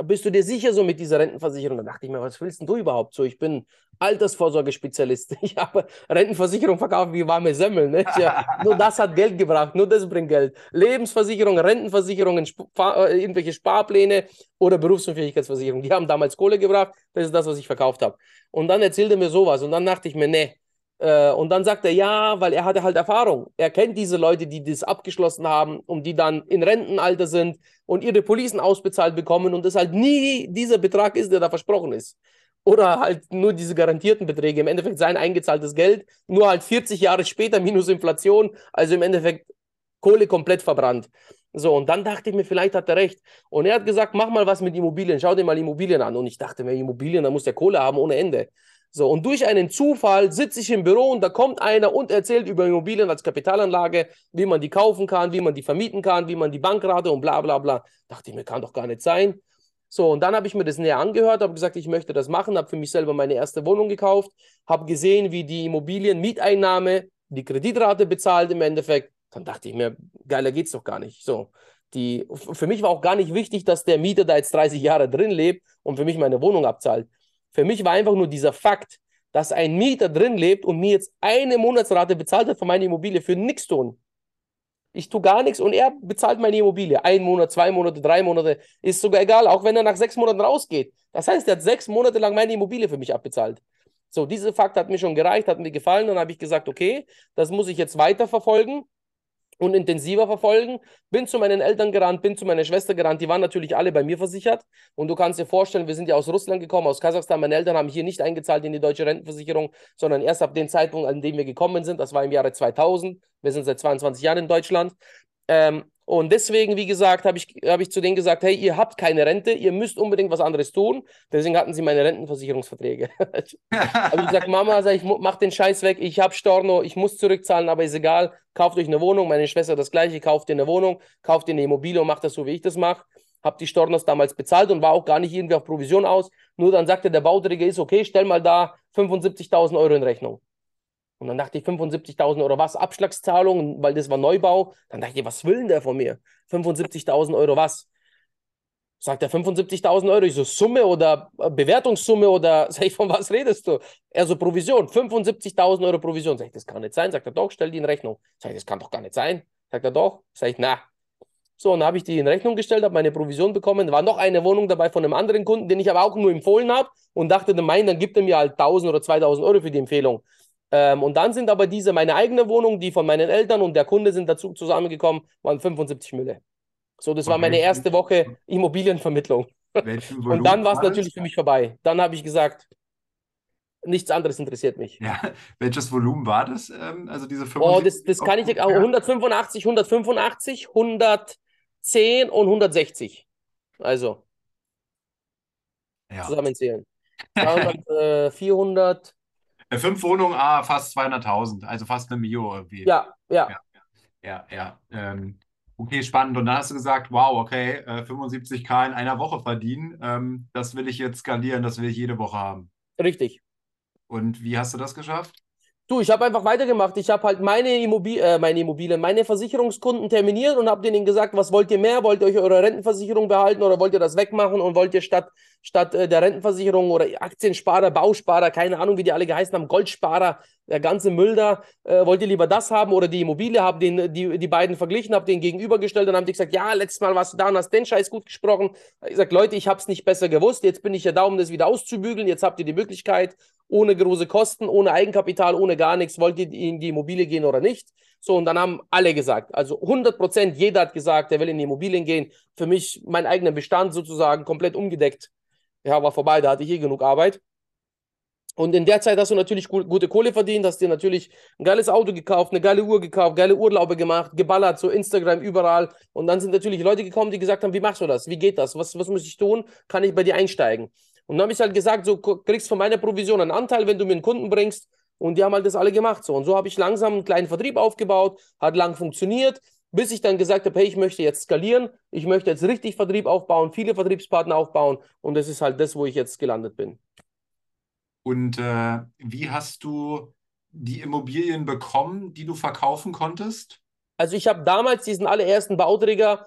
bist du dir sicher so mit dieser Rentenversicherung? Da dachte ich mir, was willst denn du überhaupt so? Ich bin Altersvorsorgespezialist. (laughs) Ich habe Rentenversicherung verkauft wie warme Semmel. Ne? Ja, (laughs) nur das hat Geld gebracht, nur das bringt Geld. Lebensversicherung, Rentenversicherungen, Sp äh, irgendwelche Sparpläne oder Berufsunfähigkeitsversicherung, die haben damals Kohle gebracht. Das ist das, was ich verkauft habe. Und dann erzählte er mir sowas und dann dachte ich mir, nee, äh, und dann sagt er, ja, weil er hatte halt Erfahrung. Er kennt diese Leute, die das abgeschlossen haben und die dann in Rentenalter sind und ihre Policen ausbezahlt bekommen und es halt nie dieser Betrag ist, der da versprochen ist. Oder halt nur diese garantierten Beträge. Im Endeffekt sein eingezahltes Geld, nur halt 40 Jahre später minus Inflation, also im Endeffekt Kohle komplett verbrannt. So, und dann dachte ich mir, vielleicht hat er recht. Und er hat gesagt, mach mal was mit Immobilien, schau dir mal Immobilien an. Und ich dachte mir, Immobilien, da muss der Kohle haben ohne Ende. So, und durch einen Zufall sitze ich im Büro und da kommt einer und erzählt über Immobilien als Kapitalanlage, wie man die kaufen kann, wie man die vermieten kann, wie man die Bankrate und bla bla bla. Dachte ich mir, kann doch gar nicht sein. So, und dann habe ich mir das näher angehört, habe gesagt, ich möchte das machen, habe für mich selber meine erste Wohnung gekauft, habe gesehen, wie die Immobilienmieteinnahme die Kreditrate bezahlt im Endeffekt. Dann dachte ich mir, geiler geht's doch gar nicht. So, die, für mich war auch gar nicht wichtig, dass der Mieter da jetzt 30 Jahre drin lebt und für mich meine Wohnung abzahlt. Für mich war einfach nur dieser Fakt, dass ein Mieter drin lebt und mir jetzt eine Monatsrate bezahlt hat für meine Immobilie für nichts tun. Ich tue gar nichts und er bezahlt meine Immobilie. Ein Monat, zwei Monate, drei Monate, ist sogar egal, auch wenn er nach sechs Monaten rausgeht. Das heißt, er hat sechs Monate lang meine Immobilie für mich abbezahlt. So, dieser Fakt hat mir schon gereicht, hat mir gefallen. Dann habe ich gesagt, okay, das muss ich jetzt weiterverfolgen und intensiver verfolgen. Bin zu meinen Eltern gerannt, bin zu meiner Schwester gerannt. Die waren natürlich alle bei mir versichert. Und du kannst dir vorstellen, wir sind ja aus Russland gekommen, aus Kasachstan. Meine Eltern haben hier nicht eingezahlt in die deutsche Rentenversicherung, sondern erst ab dem Zeitpunkt, an dem wir gekommen sind. Das war im Jahre 2000. Wir sind seit 22 Jahren in Deutschland. Ähm, und deswegen, wie gesagt, habe ich, hab ich zu denen gesagt, hey, ihr habt keine Rente, ihr müsst unbedingt was anderes tun. Deswegen hatten sie meine Rentenversicherungsverträge. (laughs) habe ich gesagt, Mama, sag ich, mach den Scheiß weg, ich habe Storno, ich muss zurückzahlen, aber ist egal, kauft euch eine Wohnung. Meine Schwester das gleiche, kauft ihr eine Wohnung, kauft ihr eine Immobilie und macht das so, wie ich das mache. Habe die Stornos damals bezahlt und war auch gar nicht irgendwie auf Provision aus. Nur dann sagte der Bauträger, ist okay, stell mal da 75.000 Euro in Rechnung. Und dann dachte ich, 75.000 Euro was? Abschlagszahlung, weil das war Neubau. Dann dachte ich, was will denn der von mir? 75.000 Euro was? Sagt er 75.000 Euro? Ich so, Summe oder äh, Bewertungssumme oder, (laughs) sag ich, von was redest du? Er so, Provision, 75.000 Euro Provision. Sag ich, das kann nicht sein. Sagt er, doch, stell die in Rechnung. Sag ich, das kann doch gar nicht sein. Sagt er, doch. Sag ich, na. So, und dann habe ich die in Rechnung gestellt, habe meine Provision bekommen. War noch eine Wohnung dabei von einem anderen Kunden, den ich aber auch nur empfohlen habe und dachte, mein, dann gibt er mir halt 1.000 oder 2.000 Euro für die Empfehlung. Ähm, und dann sind aber diese, meine eigene Wohnung, die von meinen Eltern und der Kunde sind dazu zusammengekommen, waren 75 Mülle. So, das war meine erste Woche (laughs) Immobilienvermittlung. (laughs) und dann war es natürlich für mich vorbei. Dann habe ich gesagt, nichts anderes interessiert mich. Ja, (laughs) welches Volumen war das? Ähm, also diese 75? Oh, das, das kann ich, 185, 185, 110 und 160. Also, ja. zusammenzählen. 200, äh, 400, äh, fünf Wohnungen, ah, fast 200.000, also fast eine Mio irgendwie. Ja, ja. Ja, ja. ja. Ähm, okay, spannend. Und dann hast du gesagt, wow, okay, äh, 75k in einer Woche verdienen, ähm, das will ich jetzt skalieren, das will ich jede Woche haben. Richtig. Und wie hast du das geschafft? Du, ich habe einfach weitergemacht. Ich habe halt meine, Immobil äh, meine Immobilien, meine Versicherungskunden terminiert und habe denen gesagt, was wollt ihr mehr? Wollt ihr euch eure Rentenversicherung behalten oder wollt ihr das wegmachen und wollt ihr statt, statt äh, der Rentenversicherung oder Aktiensparer, Bausparer, keine Ahnung, wie die alle geheißen haben, Goldsparer, der ganze Müll da, äh, wollt ihr lieber das haben oder die Immobilie, habe den, die, die beiden verglichen, habe den gegenübergestellt und haben die gesagt, ja, letztes Mal warst du da und hast den Scheiß gut gesprochen. Ich sage, Leute, ich habe es nicht besser gewusst, jetzt bin ich ja da, um das wieder auszubügeln, jetzt habt ihr die Möglichkeit, ohne große Kosten, ohne Eigenkapital, ohne gar nichts, wollt ihr in die Immobilie gehen oder nicht? So, und dann haben alle gesagt, also 100 Prozent, jeder hat gesagt, der will in die Immobilien gehen. Für mich mein eigener Bestand sozusagen komplett umgedeckt. Ja, war vorbei, da hatte ich eh genug Arbeit. Und in der Zeit hast du natürlich gute Kohle verdient, hast dir natürlich ein geiles Auto gekauft, eine geile Uhr gekauft, geile Urlaube gemacht, geballert, so Instagram, überall. Und dann sind natürlich Leute gekommen, die gesagt haben, wie machst du das? Wie geht das? Was, was muss ich tun? Kann ich bei dir einsteigen? Und dann habe ich halt gesagt, so kriegst von meiner Provision einen Anteil, wenn du mir einen Kunden bringst. Und die haben halt das alle gemacht. So. Und so habe ich langsam einen kleinen Vertrieb aufgebaut, hat lang funktioniert, bis ich dann gesagt habe, hey, ich möchte jetzt skalieren, ich möchte jetzt richtig Vertrieb aufbauen, viele Vertriebspartner aufbauen. Und das ist halt das, wo ich jetzt gelandet bin. Und äh, wie hast du die Immobilien bekommen, die du verkaufen konntest? Also ich habe damals diesen allerersten Bauträger,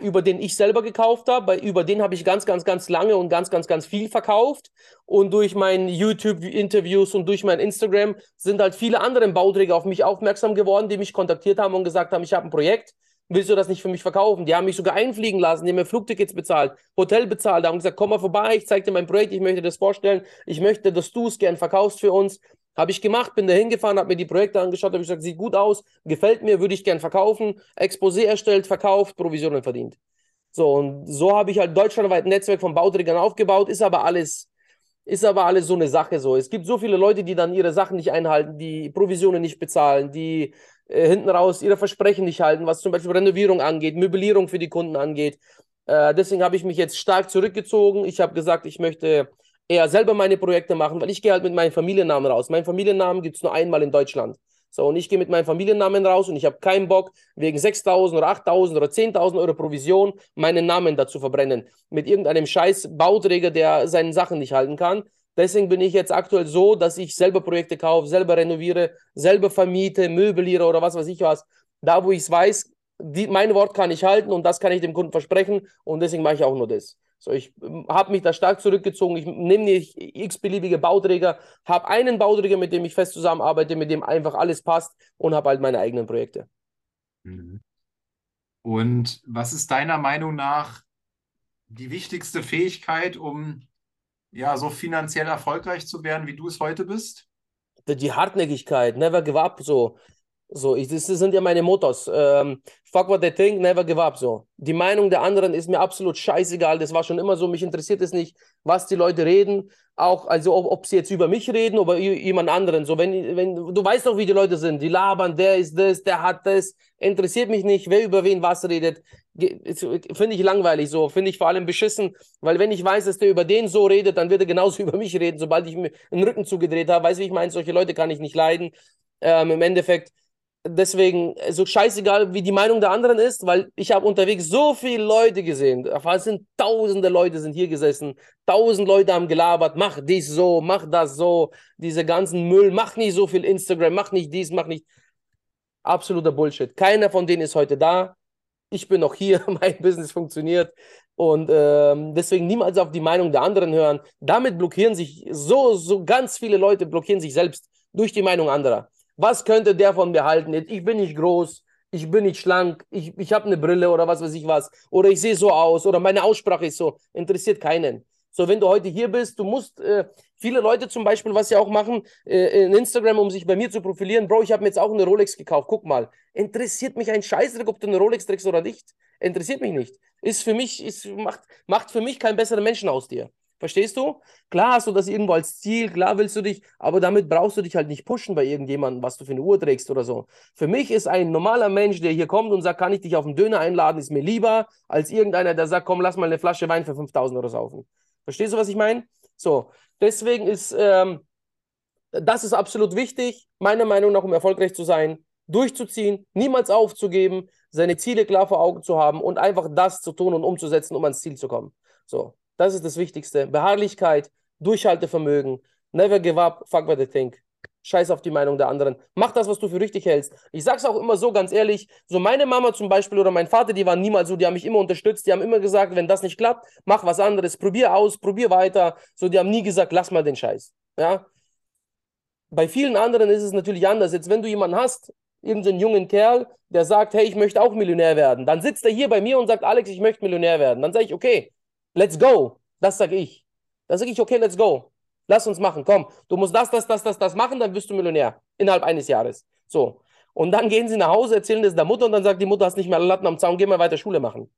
über den ich selber gekauft habe, über den habe ich ganz, ganz, ganz lange und ganz, ganz, ganz viel verkauft. Und durch meine YouTube-Interviews und durch mein Instagram sind halt viele andere Bauträger auf mich aufmerksam geworden, die mich kontaktiert haben und gesagt haben, ich habe ein Projekt willst du das nicht für mich verkaufen? Die haben mich sogar einfliegen lassen, die haben mir Flugtickets bezahlt, Hotel bezahlt, haben gesagt, komm mal vorbei, ich zeige dir mein Projekt, ich möchte das vorstellen, ich möchte, dass du es gern verkaufst für uns. Habe ich gemacht, bin da hingefahren, habe mir die Projekte angeschaut, habe gesagt, sieht gut aus, gefällt mir, würde ich gern verkaufen, Exposé erstellt, verkauft, Provisionen verdient. So, und so habe ich halt deutschlandweit ein Netzwerk von Bauträgern aufgebaut, ist aber alles ist aber alles so eine Sache so. Es gibt so viele Leute, die dann ihre Sachen nicht einhalten, die Provisionen nicht bezahlen, die äh, hinten raus ihre Versprechen nicht halten, was zum Beispiel Renovierung angeht, Möblierung für die Kunden angeht. Äh, deswegen habe ich mich jetzt stark zurückgezogen. Ich habe gesagt, ich möchte eher selber meine Projekte machen, weil ich gehe halt mit meinem Familiennamen raus. Mein Familiennamen gibt es nur einmal in Deutschland. So, und ich gehe mit meinem Familiennamen raus und ich habe keinen Bock, wegen 6.000 oder 8.000 oder 10.000 Euro Provision meinen Namen dazu verbrennen. Mit irgendeinem scheiß Bauträger, der seinen Sachen nicht halten kann. Deswegen bin ich jetzt aktuell so, dass ich selber Projekte kaufe, selber renoviere, selber vermiete, möbliere oder was weiß ich was. Da, wo ich es weiß, die, mein Wort kann ich halten und das kann ich dem Kunden versprechen und deswegen mache ich auch nur das. So, ich ähm, habe mich da stark zurückgezogen. Ich nehme nicht x-beliebige Bauträger, habe einen Bauträger, mit dem ich fest zusammenarbeite, mit dem einfach alles passt und habe halt meine eigenen Projekte. Mhm. Und was ist deiner Meinung nach die wichtigste Fähigkeit, um ja, so finanziell erfolgreich zu werden, wie du es heute bist? Die Hartnäckigkeit, never give up, so. So, ich, das sind ja meine Mottos. Ähm, fuck what they think, never give up. So. Die Meinung der anderen ist mir absolut scheißegal. Das war schon immer so. Mich interessiert es nicht, was die Leute reden. Auch, also ob, ob sie jetzt über mich reden oder jemand anderen. So, wenn, wenn, du weißt doch, wie die Leute sind. Die labern, der ist das, der hat das. Interessiert mich nicht, wer über wen was redet. Finde ich langweilig so. Finde ich vor allem beschissen. Weil wenn ich weiß, dass der über den so redet, dann wird er genauso (laughs) über mich reden, sobald ich mir den Rücken zugedreht habe. Weißt du, wie ich meine? Solche Leute kann ich nicht leiden. Ähm, Im Endeffekt deswegen so scheißegal, wie die Meinung der anderen ist, weil ich habe unterwegs so viele Leute gesehen. Es sind tausende Leute sind hier gesessen, tausend Leute haben gelabert, mach dies so, mach das so, diese ganzen Müll, mach nicht so viel Instagram, mach nicht dies, mach nicht. Absoluter Bullshit. Keiner von denen ist heute da. Ich bin noch hier, (laughs) mein Business funktioniert. Und ähm, deswegen niemals auf die Meinung der anderen hören. Damit blockieren sich so, so ganz viele Leute blockieren sich selbst durch die Meinung anderer. Was könnte der von mir halten? Ich bin nicht groß, ich bin nicht schlank, ich, ich habe eine Brille oder was weiß ich was. Oder ich sehe so aus oder meine Aussprache ist so. Interessiert keinen. So, wenn du heute hier bist, du musst, äh, viele Leute zum Beispiel, was sie auch machen, äh, in Instagram, um sich bei mir zu profilieren, Bro, ich habe mir jetzt auch eine Rolex gekauft, guck mal. Interessiert mich ein Scheißdreck, ob du eine Rolex trägst oder nicht? Interessiert mich nicht. Ist für mich, ist, macht, macht für mich keinen besseren Menschen aus dir. Verstehst du? Klar hast du das irgendwo als Ziel, klar willst du dich, aber damit brauchst du dich halt nicht pushen bei irgendjemandem, was du für eine Uhr trägst oder so. Für mich ist ein normaler Mensch, der hier kommt und sagt, kann ich dich auf einen Döner einladen, ist mir lieber, als irgendeiner, der sagt, komm, lass mal eine Flasche Wein für 5000 Euro saufen. Verstehst du, was ich meine? So, deswegen ist, ähm, das ist absolut wichtig, meiner Meinung nach, um erfolgreich zu sein, durchzuziehen, niemals aufzugeben, seine Ziele klar vor Augen zu haben und einfach das zu tun und umzusetzen, um ans Ziel zu kommen. So, das ist das Wichtigste. Beharrlichkeit, Durchhaltevermögen. Never give up, fuck what they think. Scheiß auf die Meinung der anderen. Mach das, was du für richtig hältst. Ich sag's auch immer so, ganz ehrlich, so meine Mama zum Beispiel oder mein Vater, die waren niemals so, die haben mich immer unterstützt, die haben immer gesagt, wenn das nicht klappt, mach was anderes, probier aus, probier weiter. So, die haben nie gesagt, lass mal den Scheiß. Ja. Bei vielen anderen ist es natürlich anders. Jetzt, wenn du jemanden hast, irgendeinen jungen Kerl, der sagt, hey, ich möchte auch Millionär werden, dann sitzt er hier bei mir und sagt, Alex, ich möchte Millionär werden. Dann sage ich, okay, Let's go. Das sage ich. Dann sage ich, okay, let's go. Lass uns machen. Komm, du musst das, das, das, das, das machen, dann wirst du Millionär. Innerhalb eines Jahres. So. Und dann gehen sie nach Hause, erzählen das der Mutter und dann sagt die Mutter, hast nicht mehr Latten am Zaun, geh mal weiter Schule machen.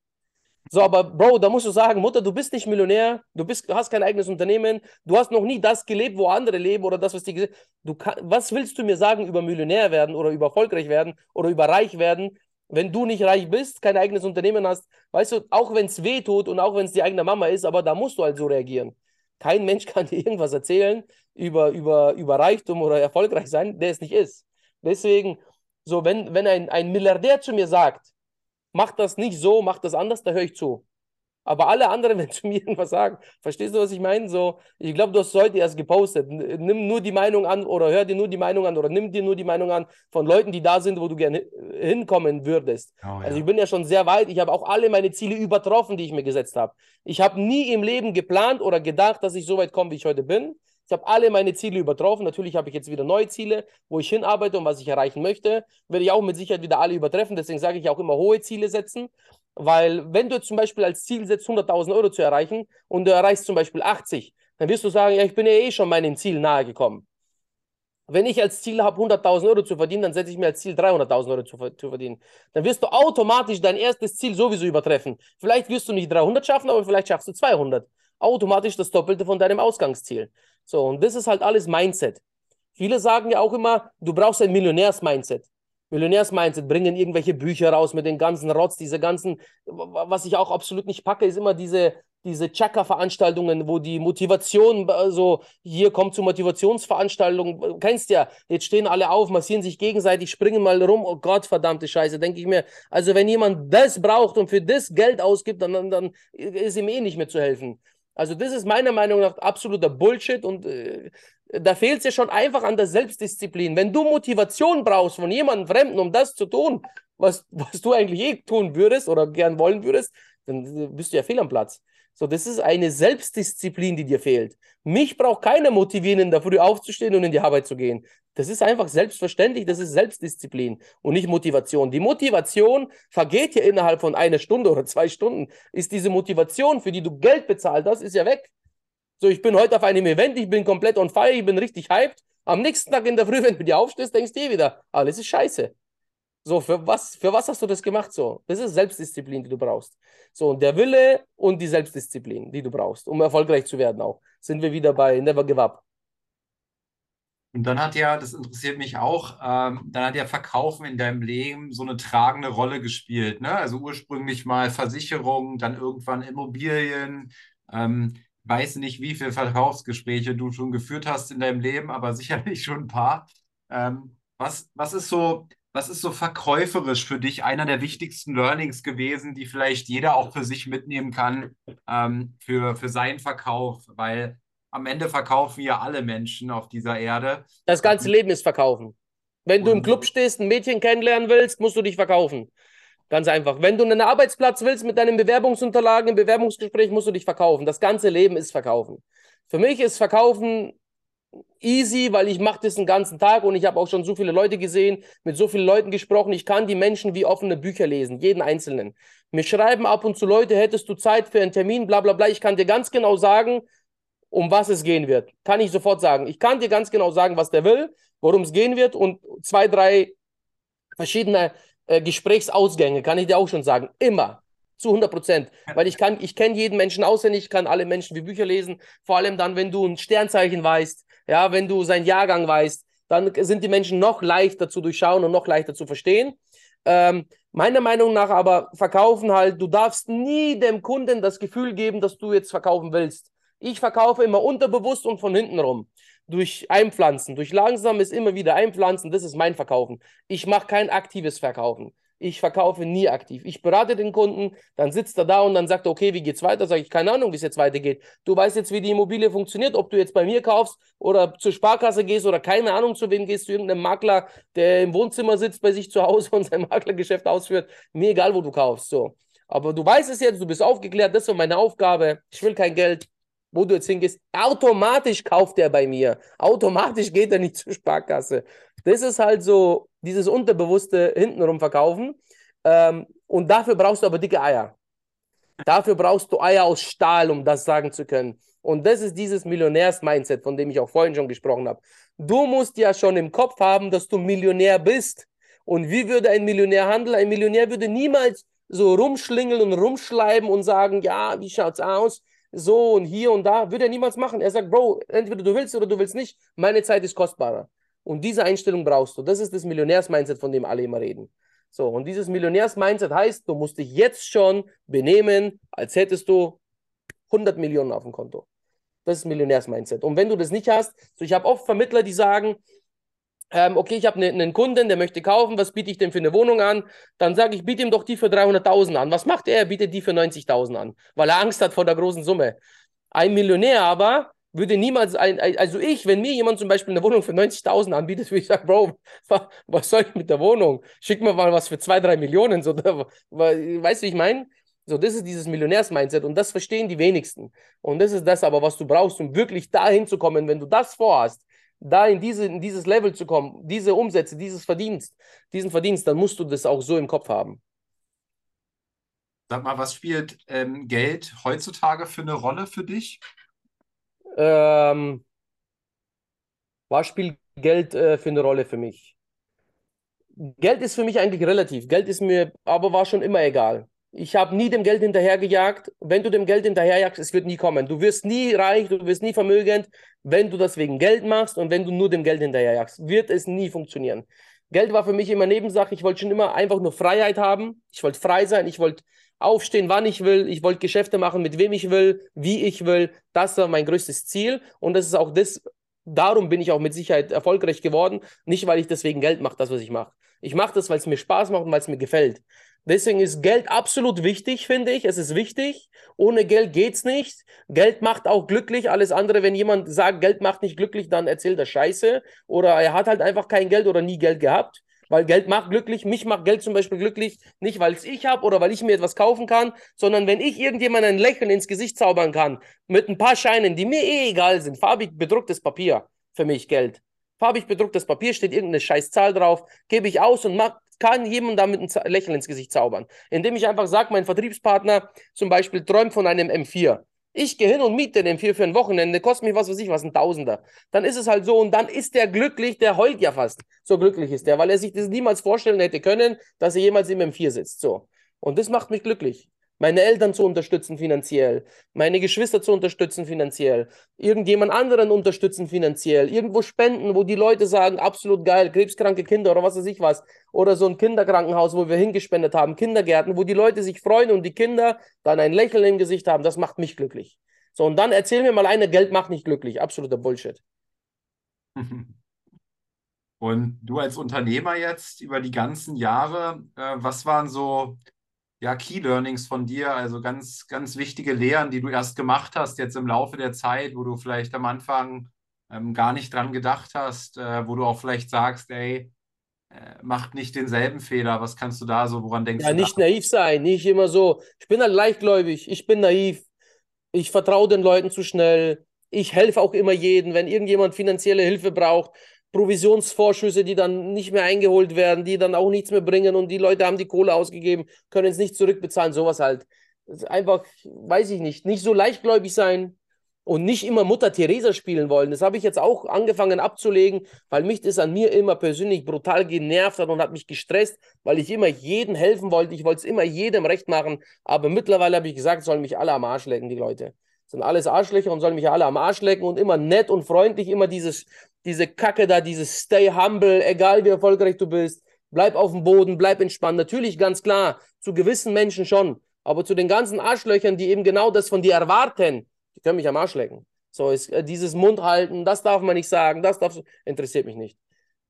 So, aber Bro, da musst du sagen, Mutter, du bist nicht Millionär, du bist, hast kein eigenes Unternehmen, du hast noch nie das gelebt, wo andere leben oder das, was die du Was willst du mir sagen über Millionär werden oder über erfolgreich werden oder über reich werden, wenn du nicht reich bist, kein eigenes Unternehmen hast? Weißt du, auch wenn es weh tut und auch wenn es die eigene Mama ist, aber da musst du halt so reagieren. Kein Mensch (laughs) kann dir irgendwas erzählen über, über, über Reichtum oder erfolgreich sein, der es nicht ist. Deswegen, so, wenn, wenn ein, ein Milliardär zu mir sagt, mach das nicht so, mach das anders, da höre ich zu. Aber alle anderen, (laughs) wenn zu mir irgendwas sagen, verstehst du, was ich meine? So, ich glaube, du hast heute erst gepostet. Nimm nur die Meinung an oder hör dir nur die Meinung an oder nimm dir nur die Meinung an von Leuten, die da sind, wo du gerne hinkommen würdest. Oh, ja. Also ich bin ja schon sehr weit. Ich habe auch alle meine Ziele übertroffen, die ich mir gesetzt habe. Ich habe nie im Leben geplant oder gedacht, dass ich so weit komme, wie ich heute bin. Ich habe alle meine Ziele übertroffen. Natürlich habe ich jetzt wieder neue Ziele, wo ich hinarbeite und was ich erreichen möchte. Werde ich auch mit Sicherheit wieder alle übertreffen. Deswegen sage ich auch immer hohe Ziele setzen. Weil wenn du zum Beispiel als Ziel setzt, 100.000 Euro zu erreichen und du erreichst zum Beispiel 80, dann wirst du sagen, ja, ich bin ja eh schon meinem Ziel nahe gekommen. Wenn ich als Ziel habe, 100.000 Euro zu verdienen, dann setze ich mir als Ziel 300.000 Euro zu, zu, verdienen. Dann wirst du automatisch dein erstes Ziel sowieso übertreffen. Vielleicht wirst du nicht 300 schaffen, aber vielleicht schaffst du 200. Automatisch das Doppelte von deinem Ausgangsziel. So, und das ist halt alles Mindset. Viele sagen ja auch immer, du brauchst ein Millionärs-Mindset. Millionärs-Mindset bringen irgendwelche Bücher raus mit den ganzen Rotz, diese ganzen, was ich auch absolut nicht packe, ist immer diese, diese Chaka-Veranstaltungen, wo die Motivation, also hier kommt zu Motivationsveranstaltungen, kennst ja, jetzt stehen alle auf, massieren sich gegenseitig, springen mal rum, oh Gott, verdammte Scheiße, denke ich mir. Also wenn jemand das braucht und für das Geld ausgibt, dann, dann ist ihm eh nicht mehr zu helfen. Also das ist meiner Meinung nach absoluter Bullshit und äh, da fehlt es ja schon einfach an der Selbstdisziplin. Wenn du Motivation brauchst von jemandem Fremden, um das zu tun, was, (laughs) was du eigentlich eh tun würdest oder gern wollen würdest, dann bist du ja fehl am Platz. So, das ist eine Selbstdisziplin, die dir fehlt. Mich braucht keiner motivieren, dafür aufzustehen und in die Arbeit zu gehen. Das ist einfach selbstverständlich, das ist Selbstdisziplin und nicht Motivation. Die Motivation vergeht ja innerhalb von einer Stunde oder zwei Stunden. Ist diese Motivation, für die du Geld bezahlt hast, ist ja weg. So, ich bin heute auf einem Event, ich bin komplett on fire, ich bin richtig hyped. Am nächsten Tag in der Früh, (laughs) wenn du dir aufstehst, denkst du dir wieder, alles ist scheiße. So, für was, für was hast du das gemacht? So, das ist Selbstdisziplin, die du brauchst. So, und der Wille und die Selbstdisziplin, die du brauchst, um erfolgreich zu werden auch. Sind wir wieder bei Never Give Up. Und dann hat ja, das interessiert mich auch, ähm, dann hat ja Verkaufen in deinem Leben so eine tragende Rolle gespielt. Ne? Also ursprünglich mal Versicherungen, dann irgendwann Immobilien. Ähm, weiß nicht, wie viele Verkaufsgespräche du schon geführt hast in deinem Leben, aber sicherlich schon ein paar. Ähm, was, was ist so was ist so verkäuferisch für dich einer der wichtigsten Learnings gewesen, die vielleicht jeder auch für sich mitnehmen kann, ähm, für, für seinen Verkauf? Weil am Ende verkaufen ja alle Menschen auf dieser Erde. Das ganze Leben ist verkaufen. Wenn du im Club stehst, ein Mädchen kennenlernen willst, musst du dich verkaufen. Ganz einfach. Wenn du einen Arbeitsplatz willst mit deinen Bewerbungsunterlagen, im Bewerbungsgespräch, musst du dich verkaufen. Das ganze Leben ist Verkaufen. Für mich ist Verkaufen easy, weil ich mache das den ganzen Tag und ich habe auch schon so viele Leute gesehen, mit so vielen Leuten gesprochen. Ich kann die Menschen wie offene Bücher lesen, jeden einzelnen. Mir schreiben ab und zu Leute, hättest du Zeit für einen Termin, bla bla bla. Ich kann dir ganz genau sagen, um was es gehen wird. Kann ich sofort sagen. Ich kann dir ganz genau sagen, was der will, worum es gehen wird und zwei, drei verschiedene äh, Gesprächsausgänge kann ich dir auch schon sagen. Immer. Zu 100 Prozent. Weil ich kann, ich kenne jeden Menschen auswendig, ich kann alle Menschen wie Bücher lesen. Vor allem dann, wenn du ein Sternzeichen weißt, ja, wenn du seinen Jahrgang weißt, dann sind die Menschen noch leichter zu durchschauen und noch leichter zu verstehen. Ähm, meiner Meinung nach aber verkaufen halt, du darfst nie dem Kunden das Gefühl geben, dass du jetzt verkaufen willst. Ich verkaufe immer unterbewusst und von hinten rum. Durch Einpflanzen, durch langsames immer wieder Einpflanzen, das ist mein Verkaufen. Ich mache kein aktives Verkaufen. Ich verkaufe nie aktiv. Ich berate den Kunden, dann sitzt er da und dann sagt er, okay, wie geht's weiter? Sage ich, keine Ahnung, wie es jetzt weitergeht. Du weißt jetzt, wie die Immobilie funktioniert, ob du jetzt bei mir kaufst oder zur Sparkasse gehst oder keine Ahnung, zu wem gehst, zu irgendeinem Makler, der im Wohnzimmer sitzt bei sich zu Hause (laughs) und sein Maklergeschäft ausführt. Mir egal, wo du kaufst. So. Aber du weißt es jetzt, du bist aufgeklärt, das ist meine Aufgabe. Ich will kein Geld wo du jetzt hingehst, automatisch kauft er bei mir. Automatisch geht er nicht (laughs) zur Sparkasse. Das ist halt so dieses unterbewusste hintenrum verkaufen. Ähm, und dafür brauchst du aber dicke Eier. Dafür brauchst du Eier aus Stahl, um das sagen zu können. Und das ist dieses Millionärs-Mindset, von dem ich auch vorhin schon gesprochen habe. Du musst ja schon im Kopf haben, dass du Millionär bist. Und wie würde ein Millionär handeln? Ein Millionär würde niemals so rumschlingeln und rumschleiben und sagen, ja, wie schaut's aus? So und hier und da, würde er niemals machen. Er sagt, Bro, entweder du willst oder du willst nicht. Meine Zeit ist kostbarer. Und diese Einstellung brauchst du. Das ist das Millionärs-Mindset, von dem alle immer reden. So, und dieses Millionärs-Mindset heißt, du musst dich jetzt schon benehmen, als hättest du 100 Millionen auf dem Konto. Das ist Millionärs-Mindset. Und wenn du das nicht hast, so ich habe oft Vermittler, die sagen, ähm, okay, ich habe ne, einen Kunden, der möchte kaufen, was biete ich dem für eine Wohnung an? Dann sage ich, biete ihm doch die für 300.000 an. Was macht er? Er bietet die für 90.000 an, weil er Angst hat vor der großen Summe. Ein Millionär aber würde niemals, ein, also ich, wenn mir jemand zum Beispiel eine Wohnung für 90.000 anbietet, würde ich sagen, Bro, was soll ich mit der Wohnung? Schick mir mal was für 2, 3 Millionen. So, (laughs) weißt du, wie ich meine? So, das ist dieses Millionärs-Mindset und das verstehen die wenigsten. Und das ist das aber, was du brauchst, um wirklich dahin zu kommen, wenn du das vorhast, da in, diese, in dieses Level zu kommen, diese Umsätze, dieses Verdienst, diesen Verdienst, dann musst du das auch so im Kopf haben. Sag mal, was spielt ähm, Geld heutzutage für eine Rolle für dich? Ähm, was spielt Geld äh, für eine Rolle für mich? Geld ist für mich eigentlich relativ. Geld ist mir aber war schon immer egal. Ich habe nie dem Geld hinterhergejagt. Wenn du dem Geld hinterherjagst, es wird nie kommen. Du wirst nie reich, du wirst nie vermögend, wenn du das wegen Geld machst und wenn du nur dem Geld hinterherjagst, wird es nie funktionieren. Geld war für mich immer Nebensache. Ich wollte schon immer einfach nur Freiheit haben. Ich wollte frei sein. Ich wollte aufstehen, wann ich will. Ich wollte Geschäfte machen, mit wem ich will, wie ich will. Das war mein größtes Ziel. Und das ist auch das, darum bin ich auch mit Sicherheit erfolgreich geworden. Nicht, weil ich deswegen Geld mache, das, was ich mache. Ich mache das, weil es mir Spaß macht und weil es mir gefällt. Deswegen ist Geld absolut wichtig, finde ich. Es ist wichtig. Ohne Geld geht's nicht. Geld macht auch glücklich. Alles andere, wenn jemand sagt, Geld macht nicht glücklich, dann erzählt er Scheiße. Oder er hat halt einfach kein Geld oder nie Geld gehabt. Weil Geld macht glücklich. Mich macht Geld zum Beispiel glücklich. Nicht, weil es ich habe oder weil ich mir etwas kaufen kann, sondern wenn ich irgendjemand ein Lächeln ins Gesicht zaubern kann. Mit ein paar Scheinen, die mir eh egal sind. Farbig bedrucktes Papier. Für mich Geld. Farbig bedrucktes Papier steht irgendeine scheiß Zahl drauf. Gebe ich aus und mach, kann jemand damit ein Lächeln ins Gesicht zaubern. Indem ich einfach sage, mein Vertriebspartner zum Beispiel träumt von einem M4. Ich gehe hin und miete den M4 für ein Wochenende, kostet mich was weiß ich was, ein Tausender. Dann ist es halt so und dann ist der glücklich, der heult ja fast. So glücklich ist der, weil er sich das niemals vorstellen hätte können, dass er jemals im M4 sitzt. So. Und das macht mich glücklich meine Eltern zu unterstützen finanziell, meine Geschwister zu unterstützen finanziell, irgendjemand anderen unterstützen finanziell, irgendwo spenden, wo die Leute sagen, absolut geil, krebskranke Kinder oder was weiß ich was, oder so ein Kinderkrankenhaus, wo wir hingespendet haben, Kindergärten, wo die Leute sich freuen und die Kinder dann ein Lächeln im Gesicht haben, das macht mich glücklich. So, und dann erzähl mir mal eine, Geld macht nicht glücklich. Absoluter Bullshit. (laughs) Und du als Unternehmer jetzt über die ganzen Jahre, äh, was waren so ja, Key Learnings von dir, also ganz, ganz wichtige Lehren, die du erst gemacht hast, jetzt im Laufe der Zeit, wo du vielleicht am Anfang ähm, gar nicht dran gedacht hast, äh, wo du auch vielleicht sagst, ey, äh, macht nicht denselben Fehler. Was kannst du da so, woran denkst ja, du? Ja, nicht naiv sein, nicht immer so. Ich bin halt leichtgläubig, ich bin naiv, ich vertraue den Leuten zu schnell, ich helfe auch immer jedem, wenn irgendjemand finanzielle Hilfe braucht, Provisionsvorschüsse, die dann nicht mehr eingeholt werden, die dann auch nichts mehr bringen und die Leute haben die Kohle ausgegeben, können es nicht zurückbezahlen, sowas halt. einfach, weiß ich nicht, nicht so leichtgläubig sein und nicht immer Mutter Teresa spielen wollen. Das habe ich jetzt auch angefangen abzulegen, weil mich das an mir immer persönlich brutal genervt hat und hat mich gestresst, weil ich immer jedem helfen wollte. Ich wollte es immer jedem recht machen, aber mittlerweile habe ich gesagt, sollen mich alle am Arsch lecken, die Leute. Sind alles Arschlöcher und sollen mich alle am Arsch lecken und immer nett und freundlich, immer dieses diese Kacke da, dieses Stay humble, egal wie erfolgreich du bist, bleib auf dem Boden, bleib entspannt. Natürlich, ganz klar, zu gewissen Menschen schon, aber zu den ganzen Arschlöchern, die eben genau das von dir erwarten, die können mich am Arsch lecken. So ist äh, dieses Mund halten, das darf man nicht sagen, das darf, interessiert mich nicht.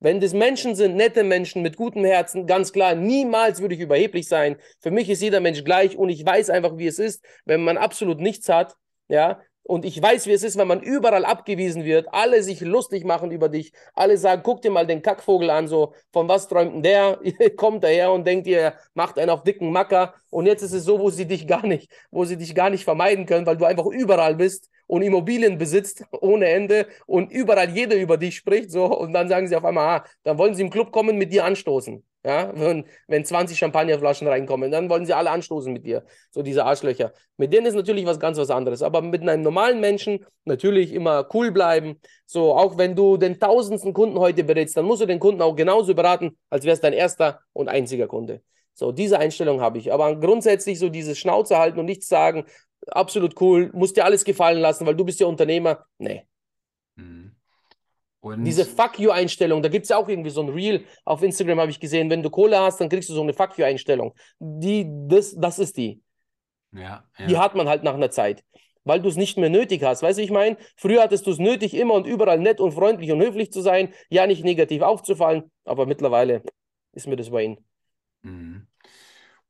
Wenn das Menschen sind, nette Menschen mit gutem Herzen, ganz klar, niemals würde ich überheblich sein. Für mich ist jeder Mensch gleich und ich weiß einfach, wie es ist, wenn man absolut nichts hat, ja, und ich weiß, wie es ist, wenn man überall abgewiesen wird, alle sich lustig machen über dich, alle sagen, guck dir mal den Kackvogel an, so, von was träumt denn der? (laughs) Kommt daher und denkt ihr, macht einen auf dicken Macker. Und jetzt ist es so, wo sie dich gar nicht, wo sie dich gar nicht vermeiden können, weil du einfach überall bist und Immobilien besitzt (laughs) ohne Ende und überall jeder über dich spricht, so, und dann sagen sie auf einmal, ah, dann wollen sie im Club kommen, mit dir anstoßen. Ja, wenn, wenn 20 Champagnerflaschen reinkommen, dann wollen sie alle anstoßen mit dir. So diese Arschlöcher. Mit denen ist natürlich was ganz was anderes. Aber mit einem normalen Menschen natürlich immer cool bleiben. So, auch wenn du den tausendsten Kunden heute berätst, dann musst du den Kunden auch genauso beraten, als wäre es dein erster und einziger Kunde. So, diese Einstellung habe ich. Aber grundsätzlich so diese Schnauze halten und nichts sagen, absolut cool, musst dir alles gefallen lassen, weil du bist ja Unternehmer. Nee. Mhm. Und Diese Fuck you-Einstellung, da gibt es ja auch irgendwie so ein Reel auf Instagram, habe ich gesehen. Wenn du Kohle hast, dann kriegst du so eine Fuck you-Einstellung. Die, das, das ist die. Ja, ja. Die hat man halt nach einer Zeit. Weil du es nicht mehr nötig hast. Weißt du, ich meine, früher hattest du es nötig, immer und überall nett und freundlich und höflich zu sein, ja nicht negativ aufzufallen, aber mittlerweile ist mir das bei ihnen. Mhm.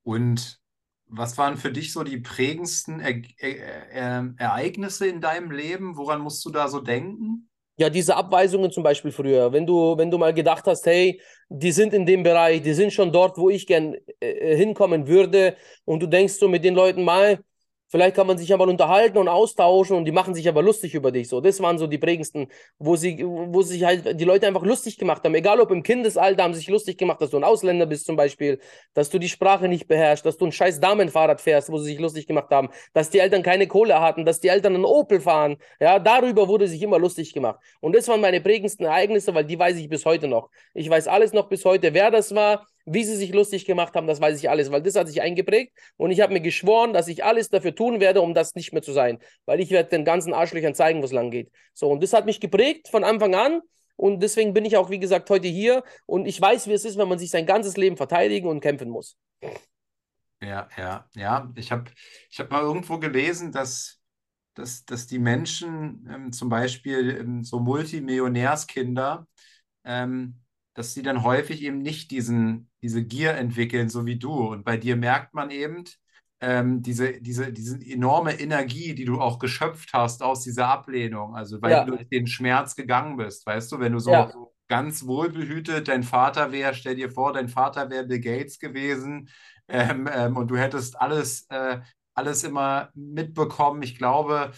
Und was waren für dich so die prägendsten er er er Ereignisse in deinem Leben? Woran musst du da so denken? Ja, diese Abweisungen zum Beispiel früher, wenn du, wenn du mal gedacht hast, hey, die sind in dem Bereich, die sind schon dort, wo ich gern äh, äh hinkommen würde, und du denkst so mit den Leuten mal, Vielleicht kann man sich aber unterhalten und austauschen und die machen sich aber lustig über dich. So, das waren so die prägendsten, wo sie, wo sich halt die Leute einfach lustig gemacht haben. Egal ob im Kindesalter, haben sie sich lustig gemacht, dass du ein Ausländer bist zum Beispiel, dass du die Sprache nicht beherrschst, dass du ein scheiß Damenfahrrad fährst, wo sie sich lustig gemacht haben, dass die Eltern keine Kohle hatten, dass die Eltern einen Opel fahren. Ja, darüber wurde sich immer lustig gemacht. Und das waren meine prägendsten Ereignisse, weil die weiß ich bis heute noch. Ich weiß alles noch bis heute, wer das war, wie sie sich lustig gemacht haben, das weiß ich alles, weil das hat sich eingeprägt und ich habe mir geschworen, dass ich alles dafür tun werde, um das nicht mehr zu sein, weil ich werde den ganzen Arschlöchern zeigen, wo es lang geht. So, und das hat mich geprägt von Anfang an und deswegen bin ich auch, wie gesagt, heute hier und ich weiß, wie es ist, wenn man sich sein ganzes Leben verteidigen und kämpfen muss. Ja, ja, ja. Ich habe ich hab mal irgendwo gelesen, dass, dass, dass die Menschen, ähm, zum Beispiel ähm, so Multimillionärskinder, ähm, dass sie dann häufig eben nicht diesen, diese Gier entwickeln, so wie du. Und bei dir merkt man eben ähm, diese, diese, diese enorme Energie, die du auch geschöpft hast aus dieser Ablehnung. Also weil ja. du durch den Schmerz gegangen bist, weißt du, wenn du so ja. ganz wohlbehütet dein Vater wäre, stell dir vor, dein Vater wäre Bill Gates gewesen ähm, ähm, und du hättest alles, äh, alles immer mitbekommen. Ich glaube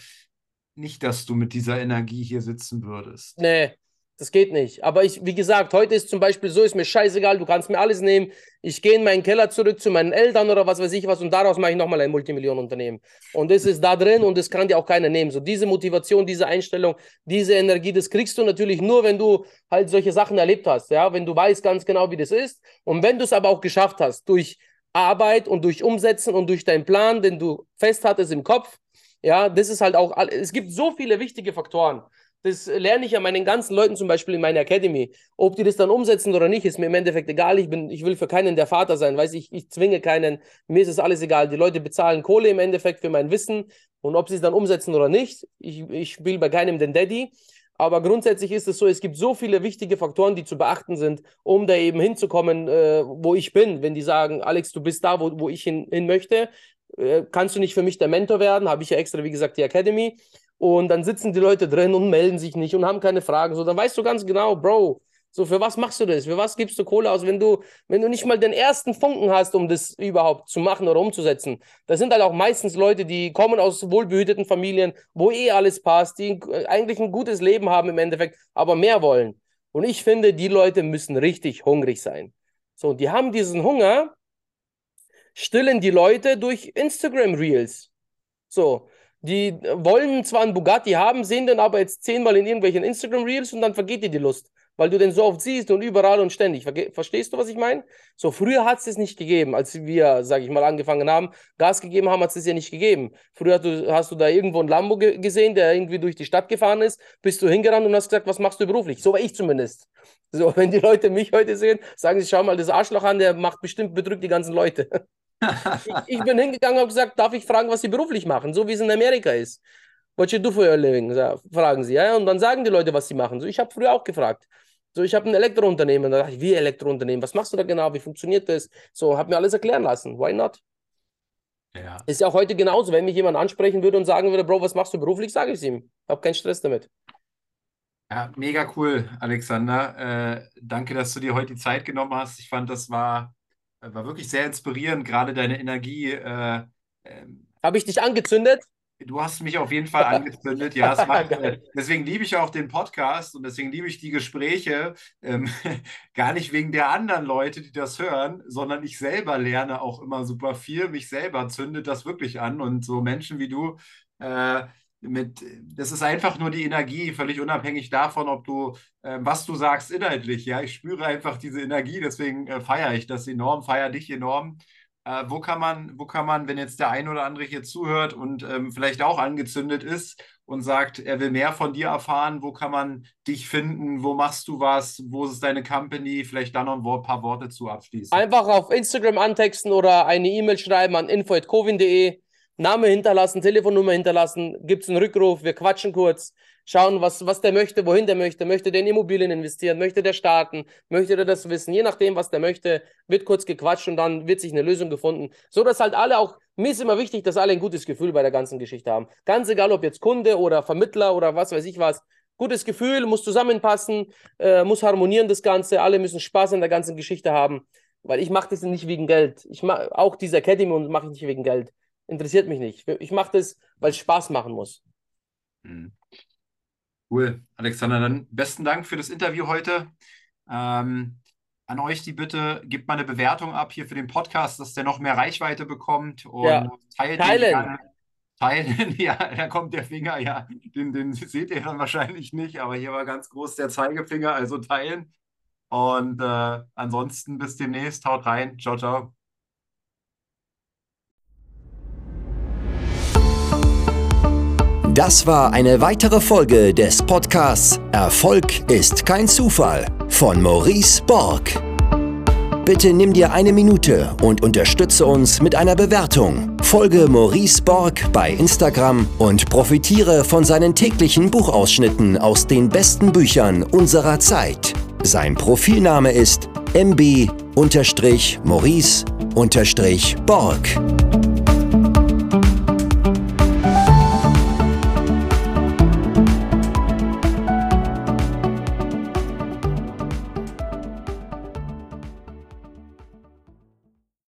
nicht, dass du mit dieser Energie hier sitzen würdest. Nee, das geht nicht. Aber ich, wie gesagt, heute ist zum Beispiel so, ist mir scheißegal, du kannst mir alles nehmen. Ich gehe in meinen Keller zurück zu meinen Eltern oder was weiß ich was und daraus mache ich nochmal ein Multimillionenunternehmen. Und das ist da drin und das kann dir auch keiner nehmen. So diese Motivation, diese Einstellung, diese Energie, das kriegst du natürlich nur, wenn du halt solche Sachen erlebt hast. Ja, wenn du weißt ganz genau, wie das ist. Und wenn du es aber auch geschafft hast, durch Arbeit und durch Umsetzen und durch deinen Plan, den du fest hattest im Kopf, ja, das ist halt auch, es gibt so viele wichtige Faktoren. Das lerne ich ja meinen ganzen Leuten zum Beispiel in meiner Academy. Ob die das dann umsetzen oder nicht, ist mir im Endeffekt egal. Ich, bin, ich will für keinen der Vater sein, weiß ich, ich zwinge keinen. Mir ist es alles egal. Die Leute bezahlen Kohle im Endeffekt für mein Wissen und ob sie es dann umsetzen oder nicht, ich, ich spiele bei keinem den Daddy. Aber grundsätzlich ist es so, es gibt so viele wichtige Faktoren, die zu beachten sind, um da eben hinzukommen, äh, wo ich bin. Wenn die sagen, Alex, du bist da, wo, wo ich hin, hin möchte, äh, kannst du nicht für mich der Mentor werden? Habe ich ja extra, wie gesagt, die Academy. Und dann sitzen die Leute drin und melden sich nicht und haben keine Fragen. So, dann weißt du ganz genau, Bro, so für was machst du das? Für was gibst du Kohle aus, wenn du, wenn du nicht mal den ersten Funken hast, um das überhaupt zu machen oder umzusetzen? Das sind halt auch meistens Leute, die kommen aus wohlbehüteten Familien, wo eh alles passt, die eigentlich ein gutes Leben haben im Endeffekt, aber mehr wollen. Und ich finde, die Leute müssen richtig hungrig sein. So, die haben diesen Hunger, stillen die Leute durch Instagram Reels. So, die wollen zwar einen Bugatti haben, sehen den aber jetzt zehnmal in irgendwelchen Instagram-Reels und dann vergeht dir die Lust, weil du den so oft siehst und überall und ständig. Verstehst du, was ich meine? So, früher hat es es nicht gegeben, als wir, sag ich mal, angefangen haben. Gas gegeben haben, hat es es ja nicht gegeben. Früher hast du, hast du da irgendwo einen Lambo ge gesehen, der irgendwie durch die Stadt gefahren ist, bist du hingerannt und hast gesagt, was machst du beruflich? So war ich zumindest. So, (laughs) wenn die Leute mich heute sehen, sagen sie, schau mal das Arschloch an, der macht bestimmt, betrügt die ganzen Leute. (laughs) ich, ich, bin hingegangen und habe gesagt, darf ich fragen, was Sie beruflich machen, so wie es in Amerika ist. What you do for your living? fragen sie. Ja? Und dann sagen die Leute, was sie machen. So, ich habe früher auch gefragt. So, ich habe ein Elektrounternehmen. Da dachte ich, wie Elektrounternehmen? Was machst du da genau? Wie funktioniert das? So, habe mir alles erklären lassen. Why not? Ja. Ist ja auch heute genauso. Wenn mich jemand ansprechen würde und sagen würde, Bro, was machst du beruflich, sage ich es ihm. Habe keinen Stress damit. Ja, mega cool, Alexander. Äh, danke, dass du dir heute die Zeit genommen hast. Ich fand, das war war wirklich sehr inspirierend, gerade deine Energie. Äh, ähm, Habe ich dich angezündet? Du hast mich auf jeden Fall angezündet, ja. Macht, äh, (laughs) deswegen liebe ich auch den Podcast und deswegen liebe ich die Gespräche. Ähm, (laughs) gar nicht wegen der anderen Leute, die das hören, sondern ich selber lerne auch immer super viel. Mich selber zündet das wirklich an und so Menschen wie du, äh, mit, das ist einfach nur die Energie, völlig unabhängig davon, ob du, äh, was du sagst inhaltlich. Ja, ich spüre einfach diese Energie, deswegen äh, feiere ich das enorm, feiere dich enorm. Äh, wo kann man, wo kann man, wenn jetzt der ein oder andere hier zuhört und ähm, vielleicht auch angezündet ist und sagt, er will mehr von dir erfahren, wo kann man dich finden, wo machst du was, wo ist deine Company, vielleicht da noch ein paar Worte zu abschließen. Einfach auf Instagram antexten oder eine E-Mail schreiben an info.covin.de Name hinterlassen, Telefonnummer hinterlassen, gibt es einen Rückruf, wir quatschen kurz, schauen, was, was der möchte, wohin der möchte, möchte der in Immobilien investieren, möchte der starten, möchte der das wissen, je nachdem, was der möchte, wird kurz gequatscht und dann wird sich eine Lösung gefunden, so dass halt alle auch, mir ist immer wichtig, dass alle ein gutes Gefühl bei der ganzen Geschichte haben, ganz egal, ob jetzt Kunde oder Vermittler oder was weiß ich was, gutes Gefühl, muss zusammenpassen, äh, muss harmonieren das Ganze, alle müssen Spaß an der ganzen Geschichte haben, weil ich mache das nicht wegen Geld, ich mache auch diese Academy mache ich nicht wegen Geld, interessiert mich nicht. Ich mache das, weil es Spaß machen muss. Mhm. Cool, Alexander. Dann besten Dank für das Interview heute. Ähm, an euch die Bitte, gebt mal eine Bewertung ab hier für den Podcast, dass der noch mehr Reichweite bekommt und ja. teilt Teilen. Gerne. Teilen, (laughs) ja, da kommt der Finger, ja, den, den seht ihr dann wahrscheinlich nicht, aber hier war ganz groß der Zeigefinger, also teilen. Und äh, ansonsten bis demnächst, haut rein, ciao, ciao. Das war eine weitere Folge des Podcasts Erfolg ist kein Zufall von Maurice Borg. Bitte nimm dir eine Minute und unterstütze uns mit einer Bewertung. Folge Maurice Borg bei Instagram und profitiere von seinen täglichen Buchausschnitten aus den besten Büchern unserer Zeit. Sein Profilname ist mb-maurice-borg.